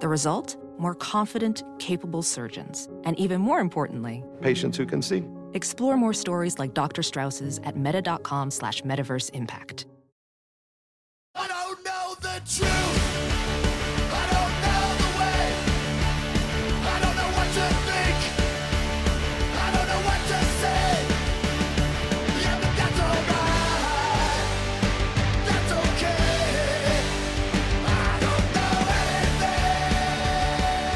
The result? More confident, capable surgeons. And even more importantly, Patients who can see. explore more stories like Dr. Strauss's at meta.com slash metaverse impact. I don't know the truth.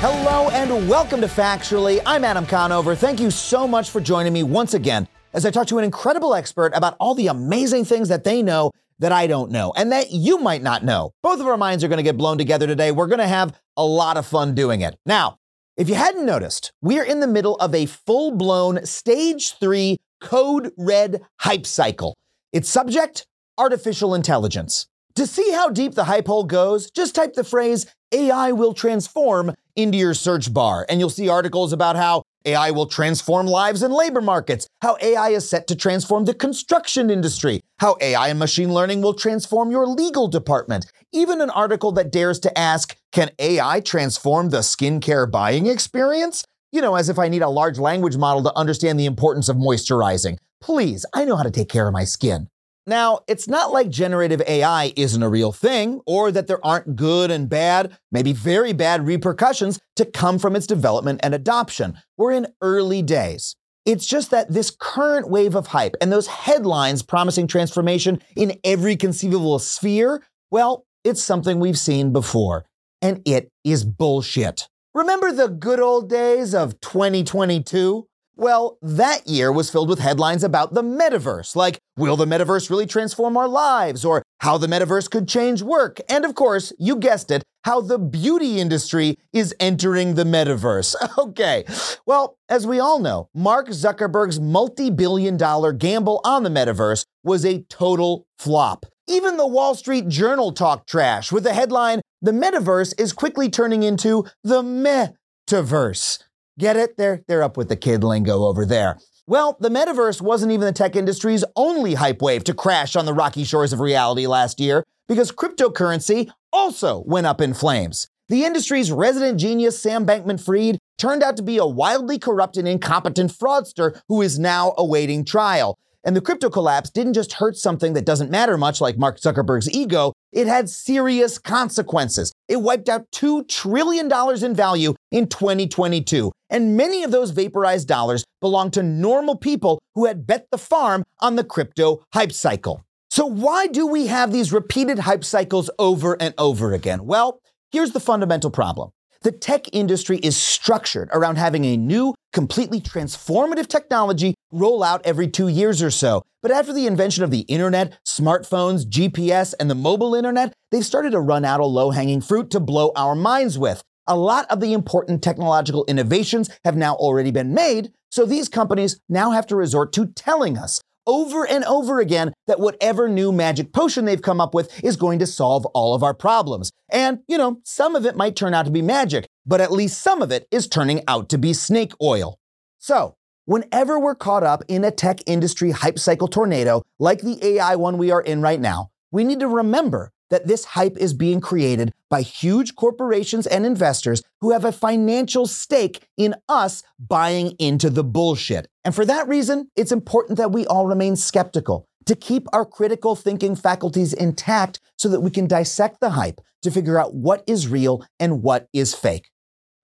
Hello and welcome to Factually. I'm Adam Conover. Thank you so much for joining me once again as I talk to an incredible expert about all the amazing things that they know that I don't know and that you might not know. Both of our minds are going to get blown together today. We're going to have a lot of fun doing it. Now, if you hadn't noticed, we're in the middle of a full blown stage three code red hype cycle. Its subject artificial intelligence. To see how deep the hype hole goes, just type the phrase AI will transform into your search bar, and you'll see articles about how AI will transform lives and labor markets, how AI is set to transform the construction industry, how AI and machine learning will transform your legal department, even an article that dares to ask, can AI transform the skincare buying experience? You know, as if I need a large language model to understand the importance of moisturizing. Please, I know how to take care of my skin. Now, it's not like generative AI isn't a real thing, or that there aren't good and bad, maybe very bad repercussions to come from its development and adoption. We're in early days. It's just that this current wave of hype and those headlines promising transformation in every conceivable sphere, well, it's something we've seen before. And it is bullshit. Remember the good old days of 2022? Well, that year was filled with headlines about the metaverse, like, will the metaverse really transform our lives? Or how the metaverse could change work. And of course, you guessed it, how the beauty industry is entering the metaverse. Okay. Well, as we all know, Mark Zuckerberg's multi billion dollar gamble on the metaverse was a total flop. Even the Wall Street Journal talked trash with the headline, The meh-taverse is quickly turning into the metaverse. Get it? They're, they're up with the kid lingo over there. Well, the metaverse wasn't even the tech industry's only hype wave to crash on the rocky shores of reality last year, because cryptocurrency also went up in flames. The industry's resident genius, Sam Bankman Fried, turned out to be a wildly corrupt and incompetent fraudster who is now awaiting trial. And the crypto collapse didn't just hurt something that doesn't matter much like Mark Zuckerberg's ego, it had serious consequences. It wiped out $2 trillion in value in 2022. And many of those vaporized dollars belong to normal people who had bet the farm on the crypto hype cycle. So, why do we have these repeated hype cycles over and over again? Well, here's the fundamental problem. The tech industry is structured around having a new, completely transformative technology roll out every two years or so. But after the invention of the internet, smartphones, GPS, and the mobile internet, they've started to run out of low hanging fruit to blow our minds with. A lot of the important technological innovations have now already been made, so these companies now have to resort to telling us over and over again that whatever new magic potion they've come up with is going to solve all of our problems. And, you know, some of it might turn out to be magic, but at least some of it is turning out to be snake oil. So, whenever we're caught up in a tech industry hype cycle tornado like the AI one we are in right now, we need to remember that this hype is being created by huge corporations and investors who have a financial stake in us buying into the bullshit. And for that reason, it's important that we all remain skeptical, to keep our critical thinking faculties intact so that we can dissect the hype to figure out what is real and what is fake.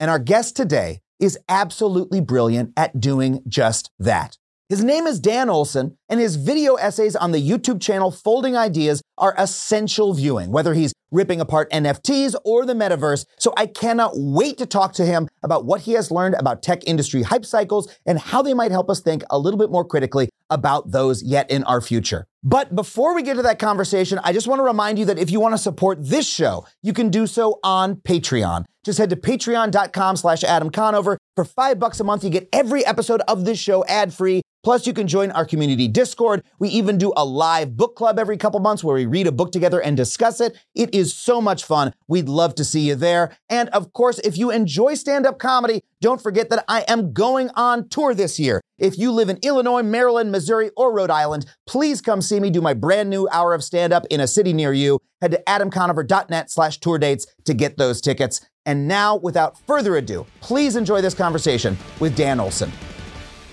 And our guest today is absolutely brilliant at doing just that. His name is Dan Olson, and his video essays on the YouTube channel Folding Ideas are essential viewing, whether he's ripping apart NFTs or the metaverse. So I cannot wait to talk to him about what he has learned about tech industry hype cycles and how they might help us think a little bit more critically about those yet in our future. But before we get to that conversation, I just want to remind you that if you want to support this show, you can do so on Patreon. Just head to patreon.com slash Adam Conover. For five bucks a month, you get every episode of this show ad-free. Plus, you can join our community Discord. We even do a live book club every couple months where we read a book together and discuss it. It is so much fun. We'd love to see you there. And of course, if you enjoy stand-up comedy, don't forget that I am going on tour this year. If you live in Illinois, Maryland, Missouri, or Rhode Island, please come see me do my brand new hour of stand-up in a city near you. Head to adamconover.net slash tour dates to get those tickets. And now, without further ado, please enjoy this conversation with Dan Olson.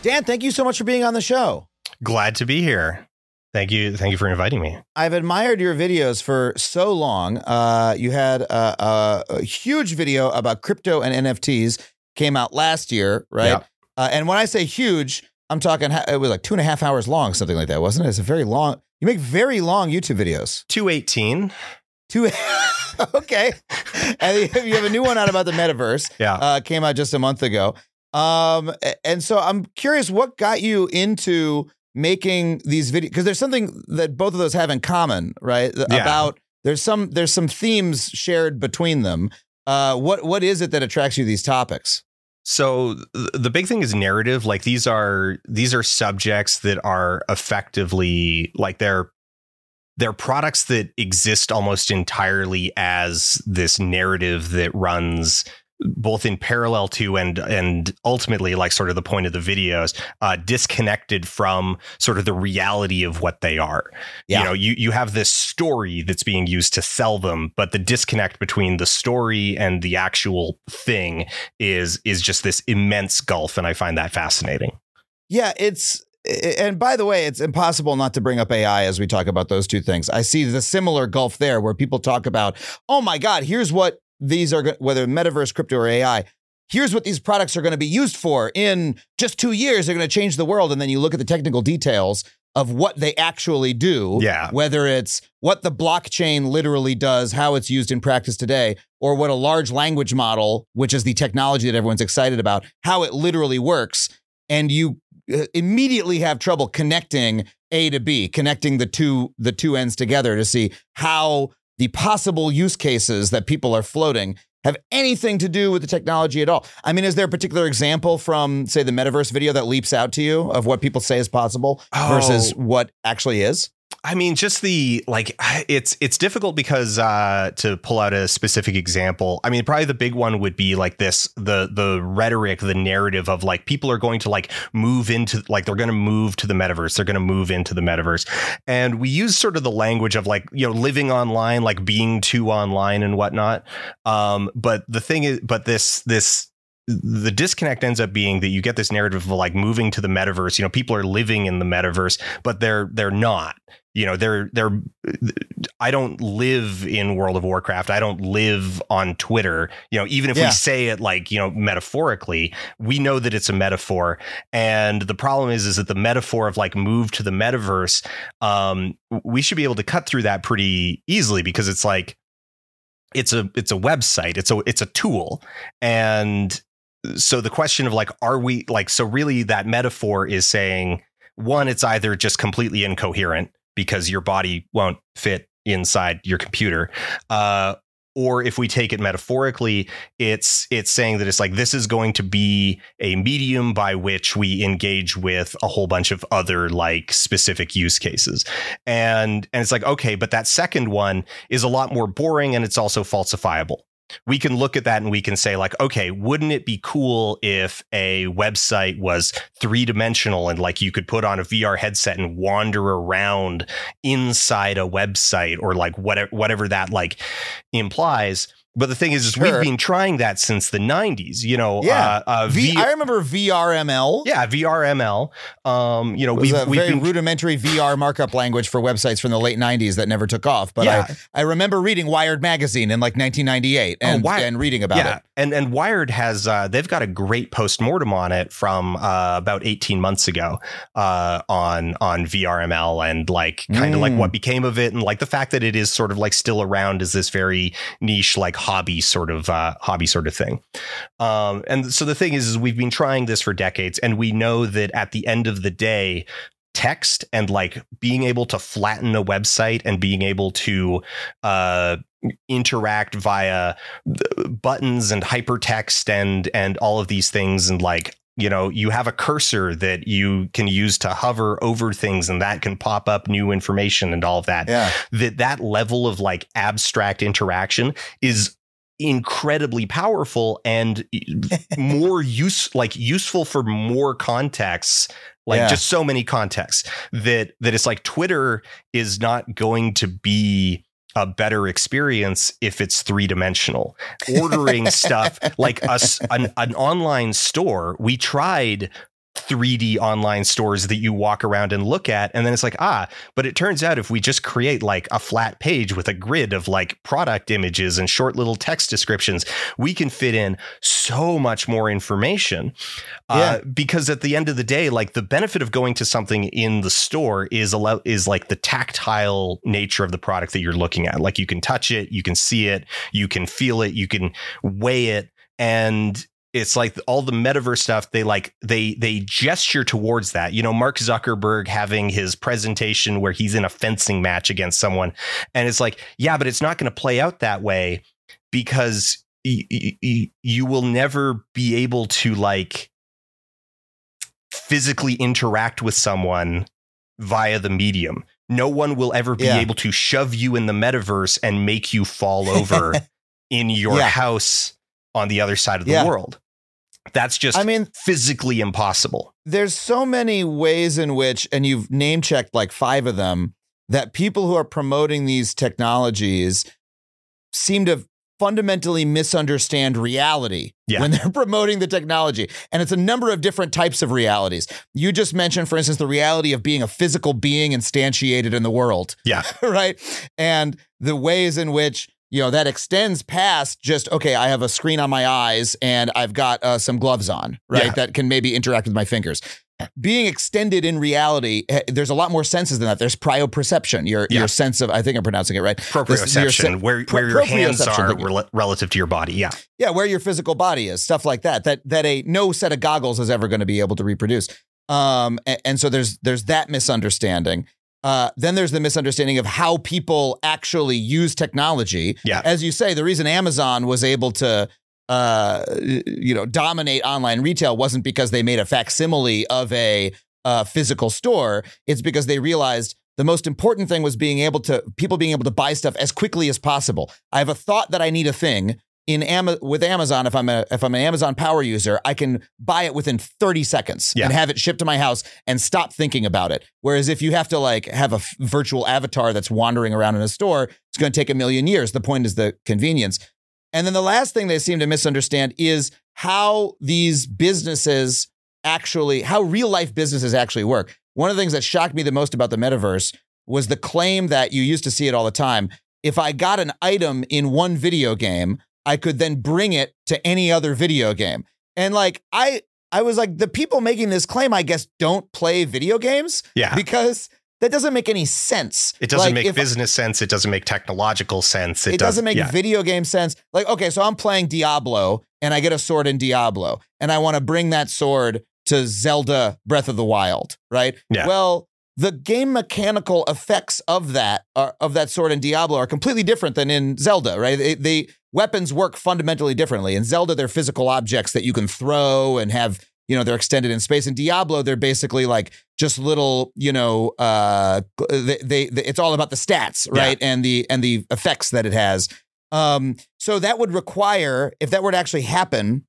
Dan, thank you so much for being on the show. Glad to be here. Thank you. Thank you for inviting me. I've admired your videos for so long. Uh, you had a, a, a huge video about crypto and NFTs came out last year, right? Yeah. Uh, and when I say huge, I'm talking, it was like two and a half hours long, something like that, wasn't it? It's a very long, you make very long YouTube videos. 218. Two, okay. And you have a new one out about the metaverse. Yeah. Uh, came out just a month ago. Um, and so I'm curious what got you into making these videos because there's something that both of those have in common, right? Yeah. About there's some there's some themes shared between them. Uh, what what is it that attracts you to these topics? So th- the big thing is narrative. Like these are these are subjects that are effectively like they're they're products that exist almost entirely as this narrative that runs both in parallel to and and ultimately like sort of the point of the videos uh disconnected from sort of the reality of what they are Yeah. you know you you have this story that's being used to sell them but the disconnect between the story and the actual thing is is just this immense gulf and i find that fascinating Yeah, it's and by the way, it's impossible not to bring up AI as we talk about those two things. I see the similar gulf there where people talk about, oh my God, here's what these are, whether metaverse, crypto, or AI. Here's what these products are going to be used for in just two years. They're going to change the world. And then you look at the technical details of what they actually do. Yeah. Whether it's what the blockchain literally does, how it's used in practice today, or what a large language model, which is the technology that everyone's excited about, how it literally works. And you Uh, immediately have trouble connecting A to B, connecting the two the two ends together to see how the possible use cases that people are floating have anything to do with the technology at all. I mean, is there a particular example from say the metaverse video that leaps out to you of what people say is possible versus Oh. what actually is? I mean, just the like, it's it's difficult because uh, to pull out a specific example. I mean, probably the big one would be like this: the the rhetoric, the narrative of like people are going to like move into like they're going to move to the metaverse. They're going to move into the metaverse, and we use sort of the language of like you know living online, like being too online and whatnot. Um, but the thing is, but this this the disconnect ends up being that you get this narrative of like moving to the metaverse. You know people are living in the metaverse but they're they're not. You know they're they're i don't live in world of warcraft. I don't live on twitter. You know even if Yeah. we say it like you know metaphorically we know that it's a metaphor. And the problem is is that the metaphor of like move to the metaverse um we should be able to cut through that pretty easily because it's like it's a it's a website. It's a it's a tool. And so the question of like are we like so really that metaphor is saying one it's either just completely incoherent because your body won't fit inside your computer uh or if we take it metaphorically it's it's saying that it's like this is going to be a medium by which we engage with a whole bunch of other like specific use cases. And and it's like okay but that second one is a lot more boring and it's also falsifiable we can look at that and we can say like okay wouldn't it be cool if a website was three dimensional and like you could put on a VR headset and wander around inside a website or like whatever whatever that like implies but the thing is, is Sure. we've been trying that since the 90s you know Yeah. uh, uh, V- V- I remember VRML. yeah VRML um you know we've, a we've very been rudimentary VR markup language for websites from the late 90s that never took off. But Yeah. I, I remember reading Wired magazine in like 1998 Oh, and, Wired- and reading about yeah, it. and and Wired has uh, they've got a great postmortem on it from uh, about eighteen months ago uh, on on VRML and like kind of like Mm. what became of it and like the fact that it is sort of like still around as this very niche like hobby sort of uh, hobby sort of thing. Um, and so the thing is, is we've been trying this for decades, and we know that at the end of the day. text and like being able to flatten a website and being able to uh interact via buttons and hypertext and and all of these things and like you know you have a cursor that you can use to hover over things and that can pop up new information and all of that Yeah. that that level of like abstract interaction is incredibly powerful and more use like useful for more contexts like Yeah. just so many contexts that that it's like twitter is not going to be a better experience if it's three dimensional ordering stuff like us an, an online store we tried 3D online stores that you walk around and look at. And then it's like, ah, but it turns out if we just create like a flat page with a grid of like product images and short little text descriptions, we can fit in so much more information. Uh, because at the end of the day, like the benefit of going to something in the store is allow is like the tactile nature of the product that you're looking at. Like you can touch it, you can see it, you can feel it, you can weigh it. And it's like all the metaverse stuff they like they they gesture towards that you know mark zuckerberg having his presentation where he's in a fencing match against someone and it's like yeah but it's not going to play out that way because y- y- y- you will never be able to like physically interact with someone via the medium no one will ever be Yeah. able to shove you in the metaverse and make you fall over in your Yeah. house on the other side of the Yeah. world. That's just I mean, physically impossible. there's so many ways in which, and you've name checked like five of them, that people who are promoting these technologies seem to fundamentally misunderstand reality Yeah. when they're promoting the technology. And it's a number of different types of realities. You just mentioned, for instance, the reality of being a physical being instantiated in the world. Yeah. right? And the ways in which you know that extends past just okay, I have a screen on my eyes and I've got uh, some gloves on, right? Yeah. That can maybe interact with my fingers. Being extended in reality, eh, there's a lot more senses than that. There's proprioception, your Yeah. your sense of I think I'm pronouncing it right. This- Proprioception, se- where, where your hands are relative to your body. Yeah. Yeah, where your physical body is, stuff like that. That that a no set of goggles is ever going to be able to reproduce. Um, a- and, so there's there's that misunderstanding. Uh, then there's the misunderstanding of how people actually use technology. Yeah. As you say, the reason Amazon was able to uh, you know dominate online retail wasn't because they made a facsimile of a uh, physical store. It's because they realized the most important thing was being able to people being able to buy stuff as quickly as possible. I have a thought that I need a thing in Ama- with Amazon. If I'm a if I'm an Amazon Power user, I can buy it within 30 seconds Yeah. and have it shipped to my house and stop thinking about it. Whereas if you have to like have a f- virtual avatar that's wandering around in a store, it's going to take a million years. The point is the convenience. And then the last thing they seem to misunderstand is how these businesses actually, how real life businesses actually work. One of the things that shocked me the most about the metaverse was the claim that you used to see it all the time. If I got an item in one video game, I could then bring it to any other video game. And like I I was like the people making this claim I guess don't play video games Yeah. because that doesn't make any sense. It doesn't Like, make if- business sense. It doesn't make technological sense. it, It, does- doesn't make yeah. video game sense. Like, okay, so I'm playing Diablo and I get a sword in Diablo and I want to bring that sword to Zelda Breath of the Wild, right? Yeah. Well, the game mechanical effects of that are, of that sword in Diablo are completely different than in Zelda, right? They, they weapons work fundamentally differently. In Zelda, they're physical objects that you can throw and have, you know, they're extended in space. In Diablo, they're basically like just little, you know, uh, they, they, they it's all about the stats, Yeah. right? And the and the effects that it has. Um, so that would require, if that were to actually happen,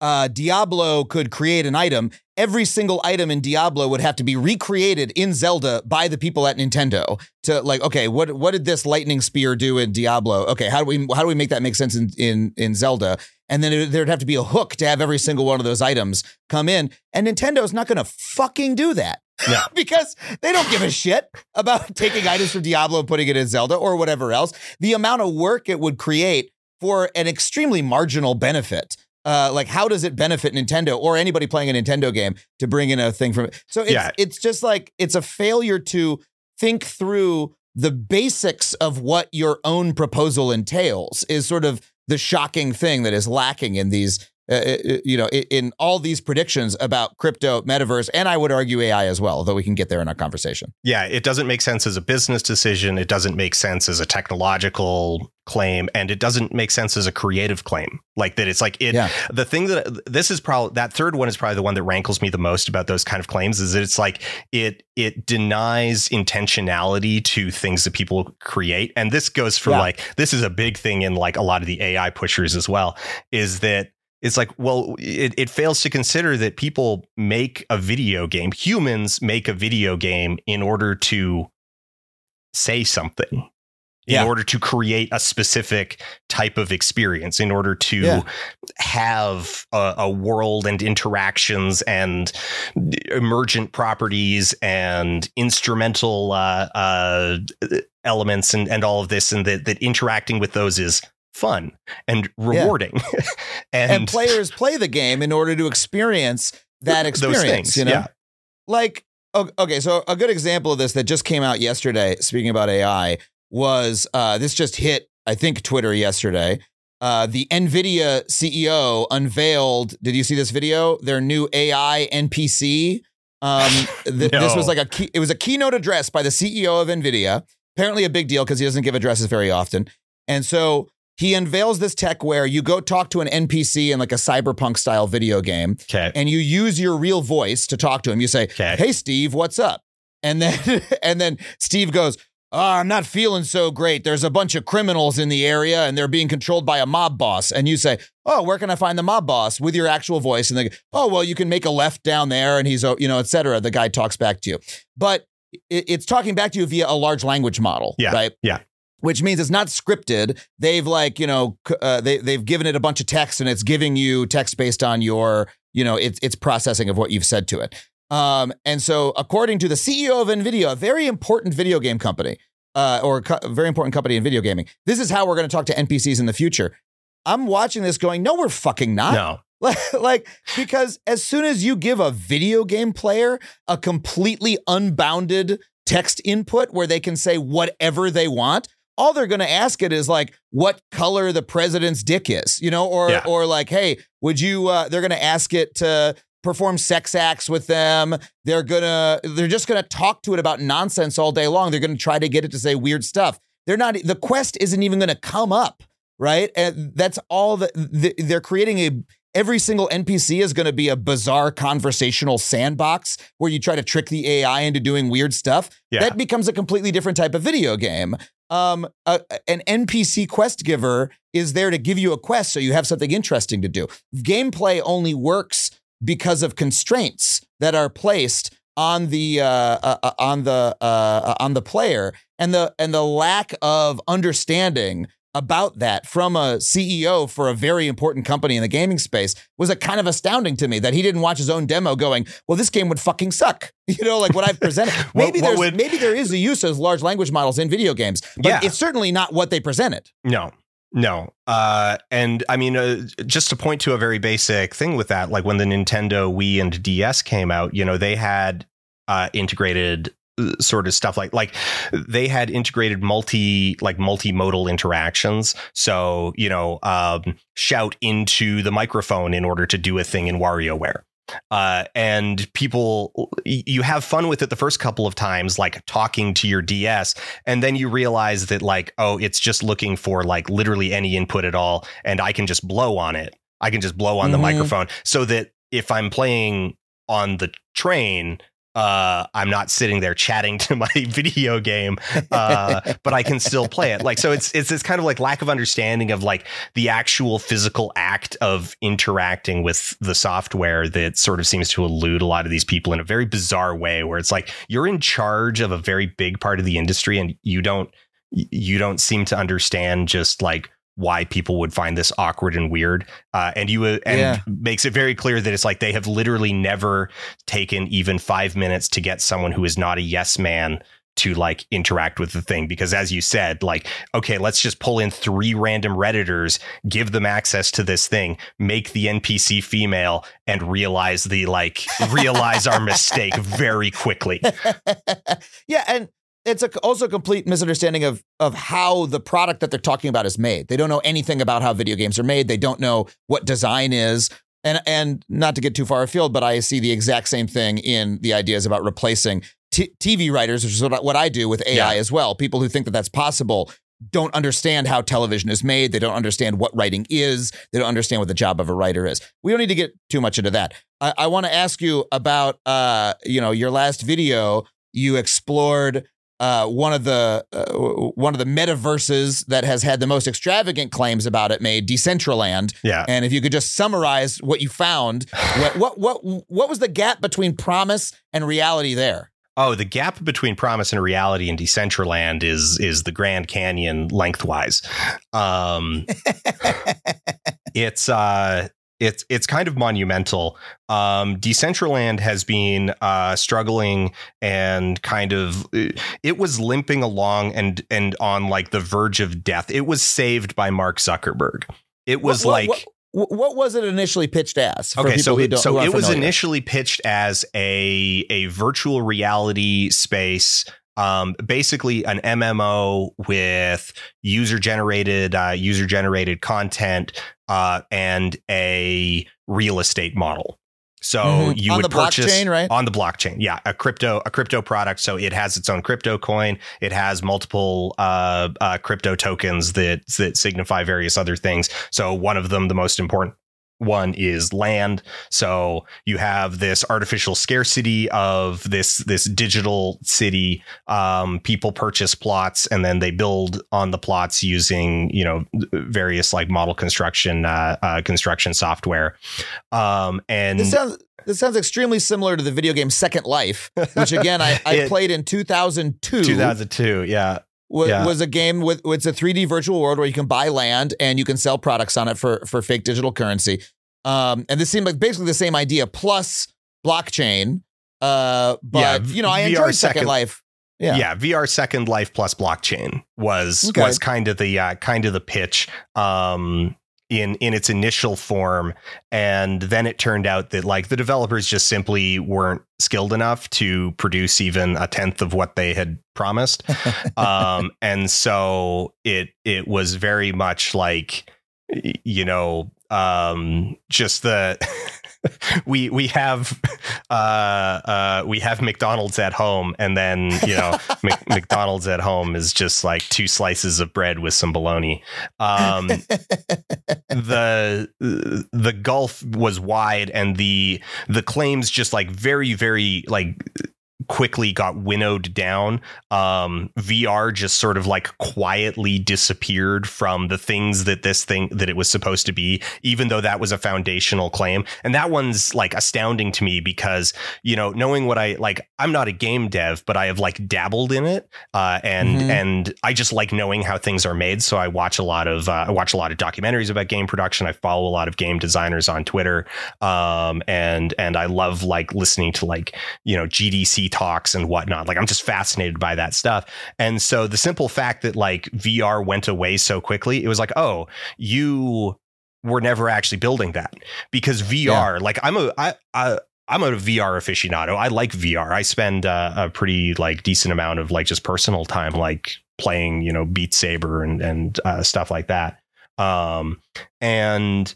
uh, Diablo could create an item. Every single item in Diablo would have to be recreated in Zelda by the people at Nintendo to like, okay, what what did this lightning spear do in Diablo? Okay, how do we how do we make that make sense in in, in Zelda? And then it, there'd have to be a hook to have every single one of those items come in. And Nintendo's not going to fucking do that. No. because they don't give a shit about taking items from Diablo and putting it in Zelda or whatever else. The amount of work it would create for an extremely marginal benefit. Uh, like how does it benefit Nintendo or anybody playing a Nintendo game to bring in a thing from it? So it's Yeah. it's just like it's a failure to think through the basics of what your own proposal entails is sort of the shocking thing that is lacking in these uh, uh, you know, in, in all these predictions about crypto, metaverse, and I would argue AI as well, though we can get there in our conversation. Yeah, it doesn't make sense as a business decision. It doesn't make sense as a technological claim, and it doesn't make sense as a creative claim. Like that, it's like it. Yeah. The thing that this is probably that third one is probably the one that rankles me the most about those kind of claims is that it's like it it denies intentionality to things that people create, and this goes for Yeah. like this is a big thing in like a lot of the AI pushers as well. Is that it's like well it, it fails to consider that people make a video game humans make a video game in order to say something in Yeah. order to create a specific type of experience in order to Yeah. have a, a world and interactions and emergent properties and instrumental uh, uh, elements and, and all of this and that, that interacting with those is fun and rewarding and, And players play the game in order to experience that experience. things, you know, yeah. like okay, so a good example of this that just came out yesterday. Speaking about AI, was uh, this just hit? I think Twitter yesterday. Uh, the Nvidia CEO unveiled. Did you see this video? Their new AI NPC. Um, th- This was like a key, it was a keynote address by the CEO of Nvidia. Apparently, a big deal because he doesn't give addresses very often. And so he unveils this tech where you go talk to an NPC in like a cyberpunk style video game, okay and you use your real voice to talk to him. You say, Okay. "Hey, Steve, what's up?" And then and then Steve goes, oh, "I'm not feeling so great. There's a bunch of criminals in the area, and they're being controlled by a mob boss." And you say, "Oh, where can I find the mob boss?" With your actual voice, and they go, "Oh, well, you can make a left down there," and he's, oh, you know, et cetera. The guy talks back to you, but it's talking back to you via a large language model, Yeah, right? yeah. Which means it's not scripted. They've like you know uh, they they've given it a bunch of text and it's giving you text based on your you know it's it's processing of what you've said to it. Um, and so according to the CEO of Nvidia, a very important video game company, uh, or co- a very important company in video gaming, this is how we're going to talk to NPCs in the future. I'm watching this going, no, we're fucking not. no Like, like, because as soon as you give a video game player a completely unbounded text input where they can say whatever they want, all they're going to ask it is like what color the president's dick is, you know, or Yeah. or like, hey, would you? Uh, they're going to ask it to perform sex acts with them. They're gonna they're just going to talk to it about nonsense all day long. They're going to try to get it to say weird stuff. They're not. The quest isn't even going to come up, right? And that's all that they're creating a every single NPC is going to be a bizarre conversational sandbox where you try to trick the AI into doing weird stuff. Yeah. That becomes a completely different type of video game. Um, a, an NPC quest giver is there to give you a quest so you have something interesting to do. Gameplay only works because of constraints that are placed on the uh, uh, uh, on the uh, on the player and the and the lack of understanding about that from a CEO for a very important company in the gaming space was a kind of astounding to me that he didn't watch his own demo going, well, this game would fucking suck. You know, like what I've presented. What- Maybe there's would- maybe there is a use of large language models in video games, but Yeah. it's certainly not what they presented. No, no. Uh, and I mean, uh, just to point to a very basic thing with that, like when the Nintendo Wii and DS came out, you know, they had uh, integrated sort of stuff like like they had integrated multi like multimodal interactions. So you know um shout into the microphone in order to do a thing in WarioWare. Uh, and people you have fun with it the first couple of times like talking to your ds and then you realize that like oh it's just looking for like literally any input at all and i can just blow on it. I can just blow on the Mhm. microphone so that if i'm playing on the train uh, I'm not sitting there chatting to my video game, uh, but I can still play it. Like, so it's it's this kind of like lack of understanding of like the actual physical act of interacting with the software that sort of seems to elude a lot of these people in a very bizarre way. Where it's like you're in charge of a very big part of the industry, and you don't you don't seem to understand just like why people would find this awkward and weird. Uh, and you and Yeah. makes it very clear that it's like they have literally never taken even five minutes to get someone who is not a yes man to like interact with the thing. Because as you said like okay let's just pull in three random redditors give them access to this thing make the npc female and realize the like realize our mistake very quickly. Yeah, and it's a, also a complete misunderstanding of of how the product that they're talking about is made. They don't know anything about how video games are made. They don't know what design is. And and not to get too far afield, but I see the exact same thing in the ideas about replacing t- TV writers, which is what I, what I do with AI Yeah. as well. People who think that that's possible don't understand how television is made. They don't understand what writing is. They don't understand what the job of a writer is. We don't need to get too much into that. I, I want to ask you about, uh, you know, your last video. You explored uh, one of the uh, one of the metaverses that has had the most extravagant claims about it made, Decentraland. Yeah. And if you could just summarize what you found, what what what what was the gap between promise and reality there? Oh, the gap between promise and reality in Decentraland is is the Grand Canyon lengthwise. Um, it's uh, it's it's kind of monumental. Um, Decentraland has been uh, struggling and kind of it was limping along and and on like the verge of death. It was saved by Mark Zuckerberg. It was What- like what, what, what was it initially pitched as? for okay so who it, don't- so it was initially pitched as a a virtual reality space um basically an mmo with user generated uh user generated content uh and a real estate model so Mhm. you On would the purchase blockchain, right? on the blockchain yeah a crypto a crypto product so it has its own crypto coin it has multiple uh, uh crypto tokens that that signify various other things so one of them the most important one is land. So you have this artificial scarcity of this this digital city. Um people purchase plots and then they build on the plots using you know various like model construction uh, uh construction software. Um and This sounds this sounds extremely similar to the video game Second Life, which again I, I It- played in 2002. 2002 yeah wa- Yeah. was a game with it's a 3D virtual world where you can buy land and you can sell products on it for for fake digital currency. Um, and this seemed like basically the same idea plus blockchain. Uh, but Yeah, you know, I enjoyed Second Second- Life. Yeah. yeah. VR Second Life plus blockchain was Okay. was kind of the uh, kind of the pitch um in in its initial form. And then it turned out that like the developers just simply weren't skilled enough to produce even a tenth of what they had promised. Um and so it it was very much like you know um just the we we have uh uh we have McDonald's at home and then you know Mc, McDonald's at home is just like two slices of bread with some bologna. Um the the gulf was wide and the the claims just like very very like quickly got winnowed down. Um VR just sort of like quietly disappeared from the things that this thing that it was supposed to be even though that was a foundational claim. And that one's like astounding to me because you know knowing what I like I'm not a game dev but I have like dabbled in it uh and Mhm. and I just like knowing how things are made. So I watch a lot of uh, I watch a lot of documentaries about game production. I follow a lot of game designers on Twitter um and and I love like listening to like you know GDC talks and whatnot. Like I'm just fascinated by that stuff. And so the simple fact that like VR went away so quickly, it was like, oh, you were never actually building that because VR, like I'm a I I I'm a VR aficionado. I like VR. I spend uh, a pretty like decent amount of like just personal time like playing, you know, Beat Saber and and uh, stuff like that. Um and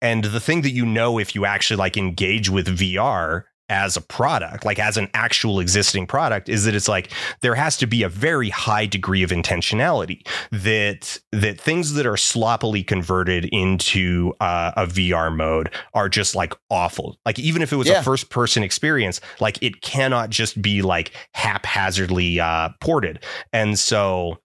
and the thing that you know if you actually like engage with VR as a product, like as an actual existing product, is that it's like there has to be a very high degree of intentionality that that things that are sloppily converted into uh, a VR mode are just like awful. Like even if it was Yeah. a first person experience, like it cannot just be like haphazardly uh, ported. And so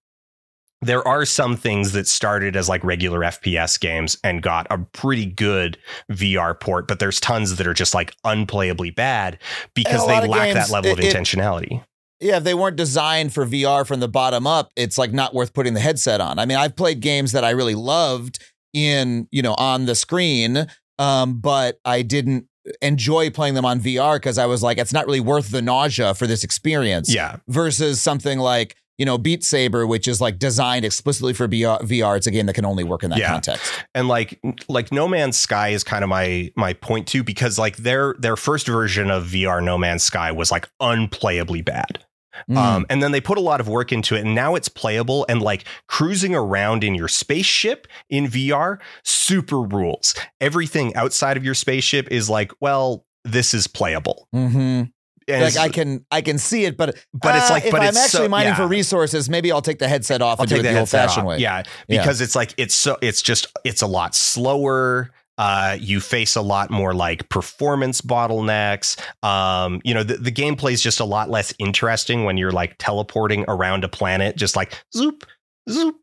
there are some things that started as like regular FPS games and got a pretty good VR port, but there's tons that are just like unplayably bad because they lack games, that level of it- it- intentionality. Yeah, if they weren't designed for VR from the bottom up, it's like not worth putting the headset on. I mean, I've played games that I really loved in, you know, on the screen, um, but I didn't enjoy playing them on VR because I was like, it's not really worth the nausea for this experience. Yeah. Versus something like, you know, Beat Saber, which is like designed explicitly for VR. It's a game that can only work in that Yeah. context. and like like No Man's Sky is kind of my my point too because like their their first version of VR No Man's Sky was like unplayably bad. Mm. Um, and then they put a lot of work into it, and now it's playable. And like cruising around in your spaceship in VR, super rules. Everything outside of your spaceship is like, well, this is playable. Mhm. Like I can I can see it, but But it's uh, like- if I'm it's actually so- mining yeah. for resources, maybe I'll take the headset off I'll and do it the the old fashioned way. Yeah, Yeah. because it's like it's so it's just it's a lot slower. Uh, you face a lot more like performance bottlenecks. Um, you know, the, the gameplay is just a lot less interesting when you're like teleporting around a planet, just like zoop, zoop,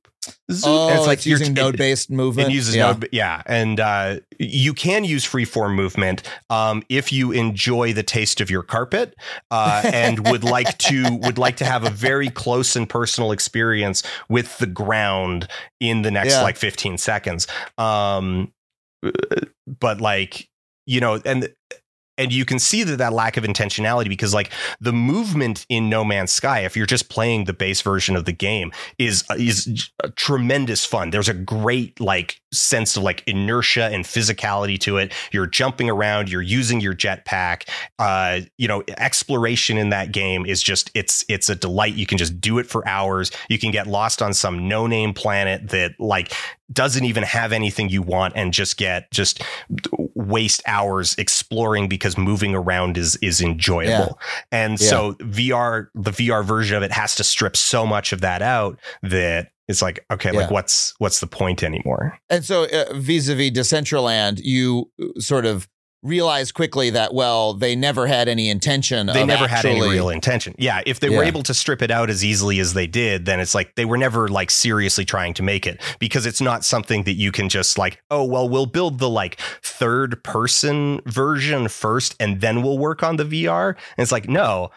zoop. Oh, And it's like you're- using node based movement. It uses yeah. node, yeah, and uh, you can use freeform movement um, if you enjoy the taste of your carpet uh, and would like to would like to have a very close and personal experience with the ground in the next Yeah. like 15 seconds. Um, but like you know, and and you can see that that lack of intentionality because like the movement in No Man's Sky, if you're just playing the base version of the game, is is uh, tremendous fun. There's a great like sense of like inertia and physicality to it. You're jumping around, you're using your jetpack. Uh, you know, exploration in that game is just it's it's a delight. You can just do it for hours. You can get lost on some no-name planet that like doesn't even have anything you want and just get just waste hours exploring because moving around is is enjoyable. And Yeah. so VR the VR version of it has to strip so much of that out that it's like okay like what's what's the point anymore? And so, uh, vis-a-vis Decentraland, you uh, sort of realize quickly that well, they never had any intention. They of never had any real intention. Yeah, if they were able to strip it out as easily as they did, then it's like they were never like seriously trying to make it because it's not something that you can just like, oh, well, we'll build the like third person version first and then we'll work on the VR. And it's like, no,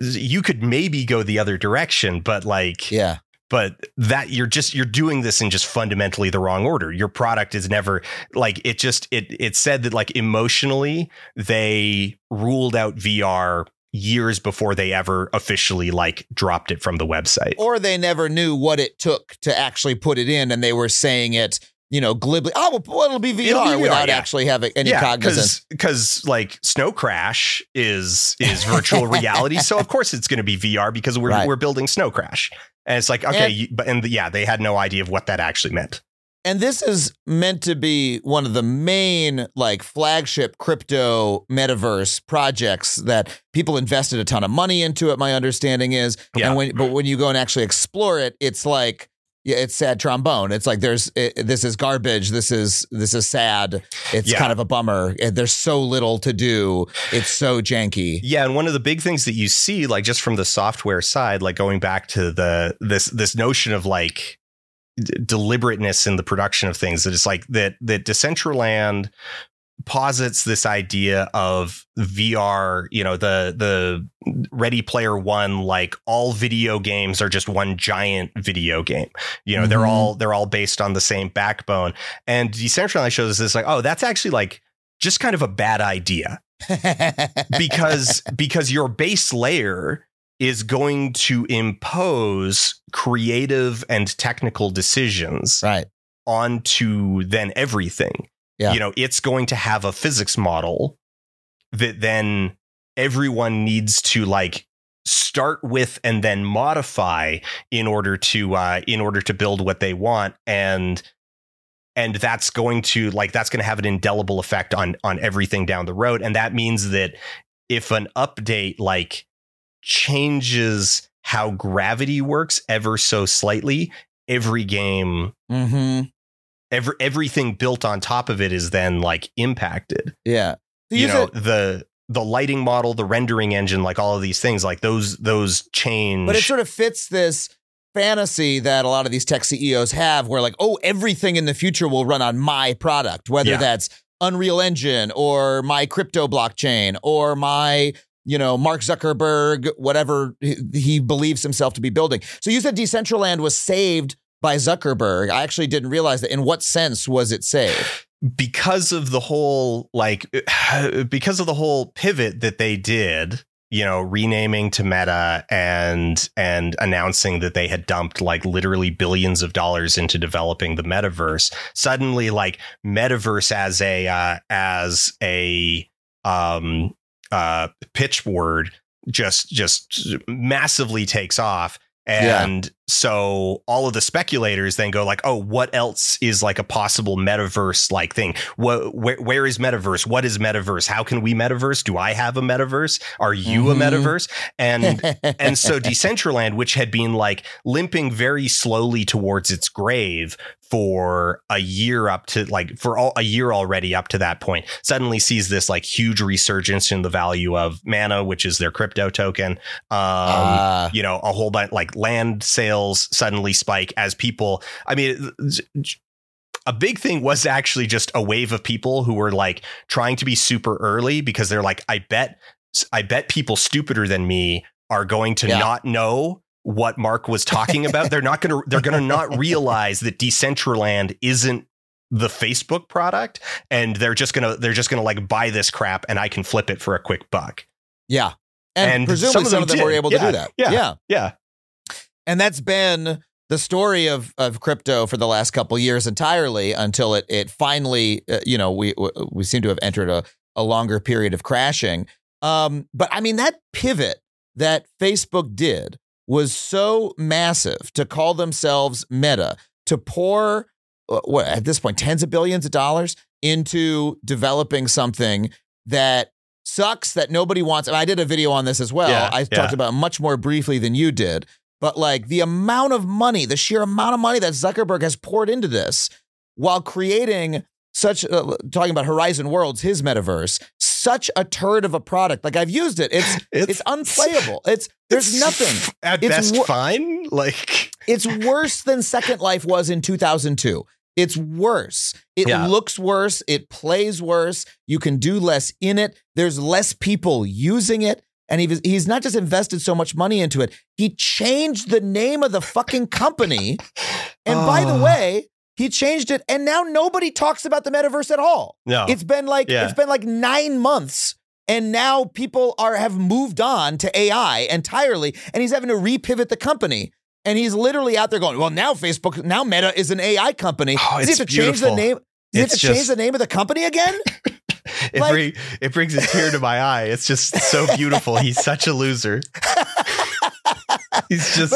you could maybe go the other direction, but like Yeah, but that you're just you're doing this in just fundamentally the wrong order. Your product is never like it just it it said that like emotionally they ruled out vr years before they ever officially like dropped it from the website. Or they never knew what it took to actually put it in, and they were saying it, you know, glibly. Oh, well, it'll be VR, It'll be VR, without yeah. actually having any yeah cognizance. because like snow crash is is virtual reality so of course it's going to be vr because we're Right. we're building snow crash and it's like okay And- you, but and yeah they had no idea of what that actually meant And this is meant to be one of the main like flagship crypto metaverse projects that people invested a ton of money into it. My understanding is, Yeah. and when but when you go and actually explore it, it's like yeah, it's sad trombone. It's like there's it, this is garbage. This is this is sad. It's Yeah. kind of a bummer. There's so little to do. It's so janky. Yeah, and one of the big things that you see, like just from the software side, like going back to the this this notion of like d- deliberateness in the production of things, that it's like that that Decentraland posits this idea of VR, you know, the the Ready Player One, like all video games are just one giant video game. You know, they're Mhm. all they're all based on the same backbone. And Decentraland shows us this like, oh, that's actually like just kind of a bad idea because because your base layer is going to impose creative and technical decisions right. onto then everything. Yeah. You know, it's going to have a physics model that then everyone needs to like start with and then modify in order to uh in order to build what they want and and that's going to like that's going to have an indelible effect on on everything down the road and that means that if an update like changes how gravity works ever so slightly every game Mm-hmm. Every everything built on top of it is then like impacted Yeah. So you know said- the the lighting model the rendering engine like all of these things like those those change But it sort of fits this fantasy that a lot of these tech CEOs have where like, oh, everything in the future will run on my product, whether Yeah. that's Unreal Engine or my crypto blockchain or my, you know, Mark Zuckerberg, whatever he, he believes himself to be building. So you said Decentraland was saved by Zuckerberg. I actually didn't realize that. In what sense was it saved? because of the whole like because of the whole pivot that they did you know renaming to meta and and announcing that they had dumped like literally billions of dollars into developing the metaverse suddenly like metaverse as a uh, as a um uh pitch word just just massively takes off. And so all of the speculators then go like, oh, what else is like a possible metaverse like thing? What, where, where is metaverse? What is metaverse? How can we metaverse? Do I have a metaverse? Are you a Mhm. metaverse? And and so Decentraland, which had been like limping very slowly towards its grave for a year up to like for all, a year already up to that point, suddenly sees this like huge resurgence in the value of Mana, which is their crypto token. Um, Ah. you know, a whole bunch like land sales suddenly spike as people. I mean, a big thing was actually just a wave of people who were like trying to be super early because they're like, I bet, I bet people stupider than me are going to Yeah. not know what Mark was talking about. they're not going to, they're going to not realize that Decentraland isn't the Facebook product and they're just going to, they're just going to like buy this crap and I can flip it for a quick buck. yeah. And, And presumably some some of of them them, were able to Yeah. do that. Yeah. yeah. Yeah. And that's been the story of of crypto for the last couple years entirely until it it finally uh, you know we we seem to have entered a a longer period of crashing. Um but I mean that pivot that Facebook did was so massive to call themselves Meta to pour uh, what at this point tens of billions of dollars into developing something that sucks that nobody wants. And I did a video on this as well. Yeah, I yeah. talked about it much more briefly than you did. But like the amount of money, the sheer amount of money that Zuckerberg has poured into this while creating such, uh, talking about Horizon Worlds, his metaverse, such a turd of a product. Like I've used it. It's, it's, unplayable. It's, there's it's nothing. at It's best wo- fine. Like, It's worse than Second Life was in 2002. It's worse. It Yeah. looks worse. It plays worse. You can do less in it. There's less people using it. And he was, he's not just invested so much money into it, he changed the name of the fucking company. And by the Oh. way, he changed it. And now nobody talks about the metaverse at all. no. It's been like Yeah. it's been like nine months. And now people are have moved on to AI entirely, and he's having to repivot the company. And he's literally out there going, "Well, now Facebook, now Meta is an AI company. Oh, Does he it's have to change the name? Does he have It's to change the name of the company again? it, like- bring, it brings a tear to my eye. It's just so beautiful. He's such a loser. He's just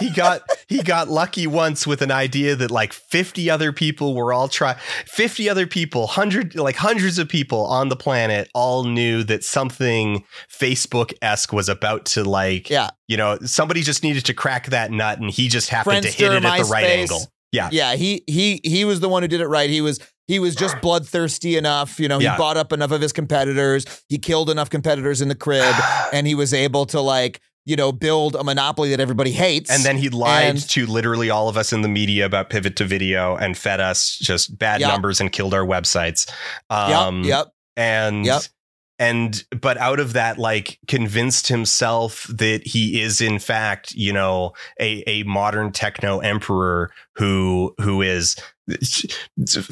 he got he got lucky once with an idea that like 50 other people were all try 50 other people, hundred like hundreds of people on the planet all knew that something Facebook-esque was about to like Yeah. you know, somebody just needed to crack that nut and he just happened to hit Friendster, it at the right MySpace. angle. Yeah. Yeah, he he he was the one who did it right. He was he was just bloodthirsty enough. You know, he Yeah. bought up enough of his competitors. He killed enough competitors in the crib, and he was able to like you know build a monopoly that everybody hates. And then he lied And- to literally all of us in the media about pivot to video and fed us just bad Yep. numbers and killed our websites. yep, Um, yep. And Yep. and but out of that, like convinced himself that he is in fact, you know, a a modern techno emperor who who is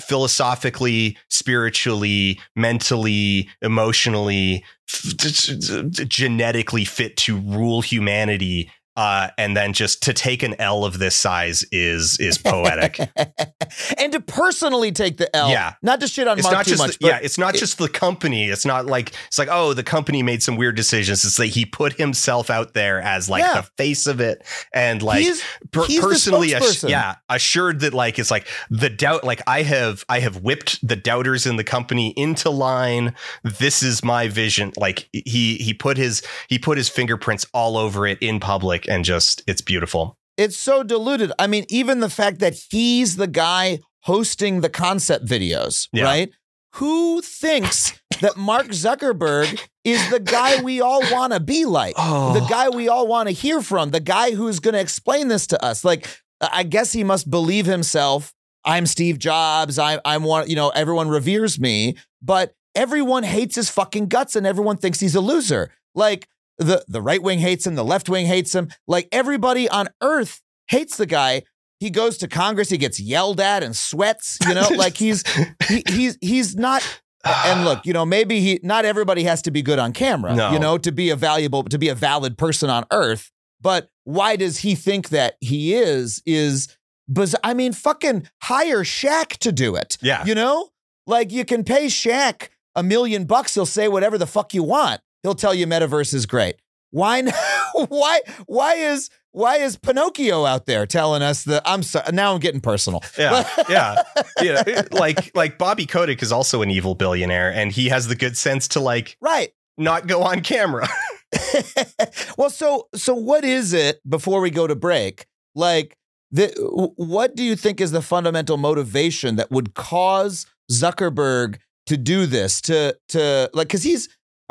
philosophically, spiritually, mentally, emotionally, genetically fit to rule humanity. Uh, and then just to take an L of this size is is poetic. and to personally take the L. Yeah. Not to shit on it's Mark not too just much. the, yeah it's not just the company it's not like it's like oh the company made some weird decisions it's like he put himself out there as like Yeah. the face of it and like he's, per- he's personally ass- yeah assured that like it's like the doubt like i have i have whipped the doubters in the company into line this is my vision like he he put his he put his fingerprints all over it in public and just it's beautiful it's so diluted. I mean, even the fact that he's the guy hosting the concept videos, Yeah. right? Who thinks that Mark Zuckerberg is the guy we all want to be like? Oh. The guy we all want to hear from, the guy who's going to explain this to us. Like, I guess he must believe himself. I'm Steve Jobs. I, I'm one, you know, everyone reveres me, but everyone hates his fucking guts and everyone thinks he's a loser. Like, the, the right wing hates him, the left wing hates him. Like, everybody on earth hates the guy. He goes to Congress, he gets yelled at and sweats, you know, like he's he, he's he's not and look, you know, maybe he not everybody has to be good on camera, No. you know, to be a valuable to be a valid person on earth. But why does he think that he is is biz- I mean, fucking hire Shaq to do it. Yeah. You know? Like you can pay Shaq a million bucks, he'll say whatever the fuck you want. He'll tell you metaverse is great. why why why is why is Pinocchio out there telling us that I'm sorry now I'm getting personal. Yeah, yeah, yeah. Like like Bobby Kotick is also an evil billionaire, and he has the good sense to like Right. not go on camera. well, so so what is it before we go to break? Like the what do you think is the fundamental motivation that would cause Zuckerberg to do this to to like cuz he's